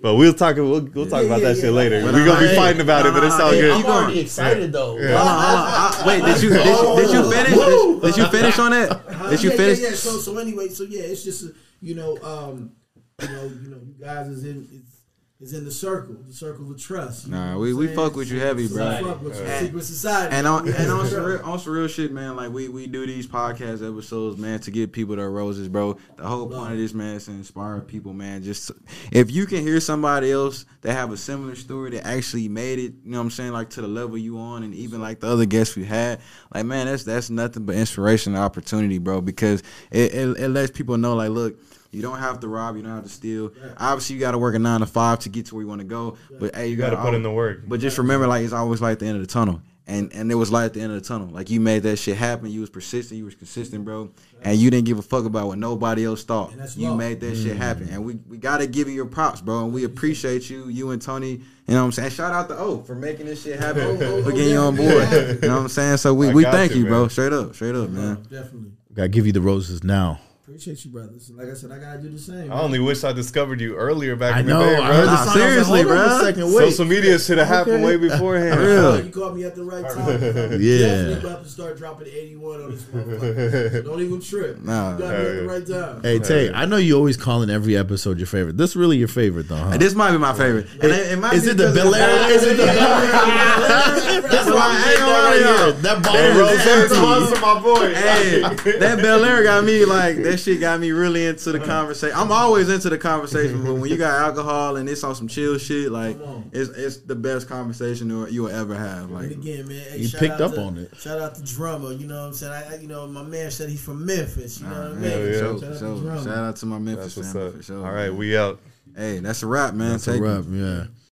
Speaker 2: But we'll talk. We'll, we'll talk
Speaker 3: Yeah,
Speaker 2: about
Speaker 3: yeah,
Speaker 2: that
Speaker 3: yeah.
Speaker 2: shit later. We're gonna be fighting about
Speaker 4: no,
Speaker 2: it, but it's
Speaker 4: no,
Speaker 2: all
Speaker 4: hey,
Speaker 2: good.
Speaker 3: I'm already excited though.
Speaker 4: Hold on, hold on. I- wait, did you did, you- did you finish? Did, did you finish on that?
Speaker 3: Uh,
Speaker 4: Did you finish?
Speaker 3: Yeah, yeah. So so anyway, so yeah, it's just you know, um, you know, you know, you guys is in is, in the circle, the circle of trust.
Speaker 4: Nah, we- we fuck with you heavy, bro.
Speaker 3: fuck with you. Secret society.
Speaker 4: And on and on some real, on some real shit, man. Like we we do these podcast episodes, man, to give people their roses, bro. The whole point of this, man, is to inspire people, man. Just if you can hear somebody else that have a similar story that actually made it, you know what I'm saying, like to the level you on, and even like the other guests we had, like man, that's that's nothing but inspiration and opportunity, bro. Because it, it, it lets people know, like, look. You don't have to rob. You don't have to steal. Obviously, you got to work a nine to five to get to where you want to go. But hey, you
Speaker 2: You
Speaker 4: got
Speaker 2: gotta put in the work.
Speaker 4: but just remember, like it's always like the end of the tunnel. and and there was light at the end of the tunnel. Like you made that shit happen. You was persistent. You was consistent, bro. And you didn't give a fuck about what nobody else thought. You made that shit happen, mm. and we we gotta give you your props, bro. And we appreciate you, you and Tony. You know what I'm saying? Shout out to O for making this shit happen,
Speaker 3: Oh, oh,
Speaker 4: for
Speaker 3: oh,
Speaker 4: getting you on board. You know what I'm saying? So we, we thank
Speaker 2: you,
Speaker 4: you, bro. Straight up, straight up, man.
Speaker 3: Definitely.
Speaker 1: Gotta give you the roses now.
Speaker 3: Appreciate you, brothers. Like I said, I gotta do the same.
Speaker 2: I only wish I discovered you earlier back
Speaker 1: I
Speaker 2: in
Speaker 1: know.
Speaker 2: the day,
Speaker 1: I heard
Speaker 2: bro.
Speaker 4: Nah.
Speaker 1: I was like,
Speaker 4: seriously,
Speaker 1: hold on
Speaker 4: bruh.
Speaker 1: a second, wait.
Speaker 2: Social media should have happened
Speaker 1: Okay.
Speaker 2: way beforehand.
Speaker 4: real.
Speaker 3: You caught me at the right time.
Speaker 1: Yeah.
Speaker 3: Definitely about to start dropping 81 on this motherfucker. Don't even trip.
Speaker 4: Nah.
Speaker 3: You got me at the right time.
Speaker 1: Hey Tay, I know you always calling every episode your favorite. This really your favorite though, huh?
Speaker 4: This might be my favorite. And it, it might
Speaker 1: Is
Speaker 4: be
Speaker 1: it the
Speaker 4: because
Speaker 1: Bel
Speaker 4: of-
Speaker 1: Air? Is it the That's why I ain't gonna lie to y'all. That
Speaker 2: Hey,
Speaker 1: bottle
Speaker 2: Rose, that's
Speaker 1: empty.
Speaker 2: my boy.
Speaker 4: Hey, that Belaire got me like that shit got me really into the uh-huh. conversation. I'm always into the conversation, but when you got alcohol and it's on some chill shit, like it's it's the best conversation you you will ever have.
Speaker 3: And
Speaker 4: Like
Speaker 3: again, man, hey,
Speaker 1: You picked up
Speaker 3: to-
Speaker 1: on it.
Speaker 3: Shout out to drummer. You know what I'm saying? I, I- you know, my man said he's from Memphis. You know what I mean?
Speaker 2: hell yeah.
Speaker 4: for
Speaker 3: Shout
Speaker 4: sure,
Speaker 3: out
Speaker 4: for
Speaker 3: to
Speaker 4: Shout out to my Memphis
Speaker 2: That's what's
Speaker 4: family
Speaker 2: up.
Speaker 4: for sure.
Speaker 2: All right, we out.
Speaker 4: Hey, that's a wrap, man.
Speaker 1: That's a
Speaker 4: Take it.
Speaker 1: yeah.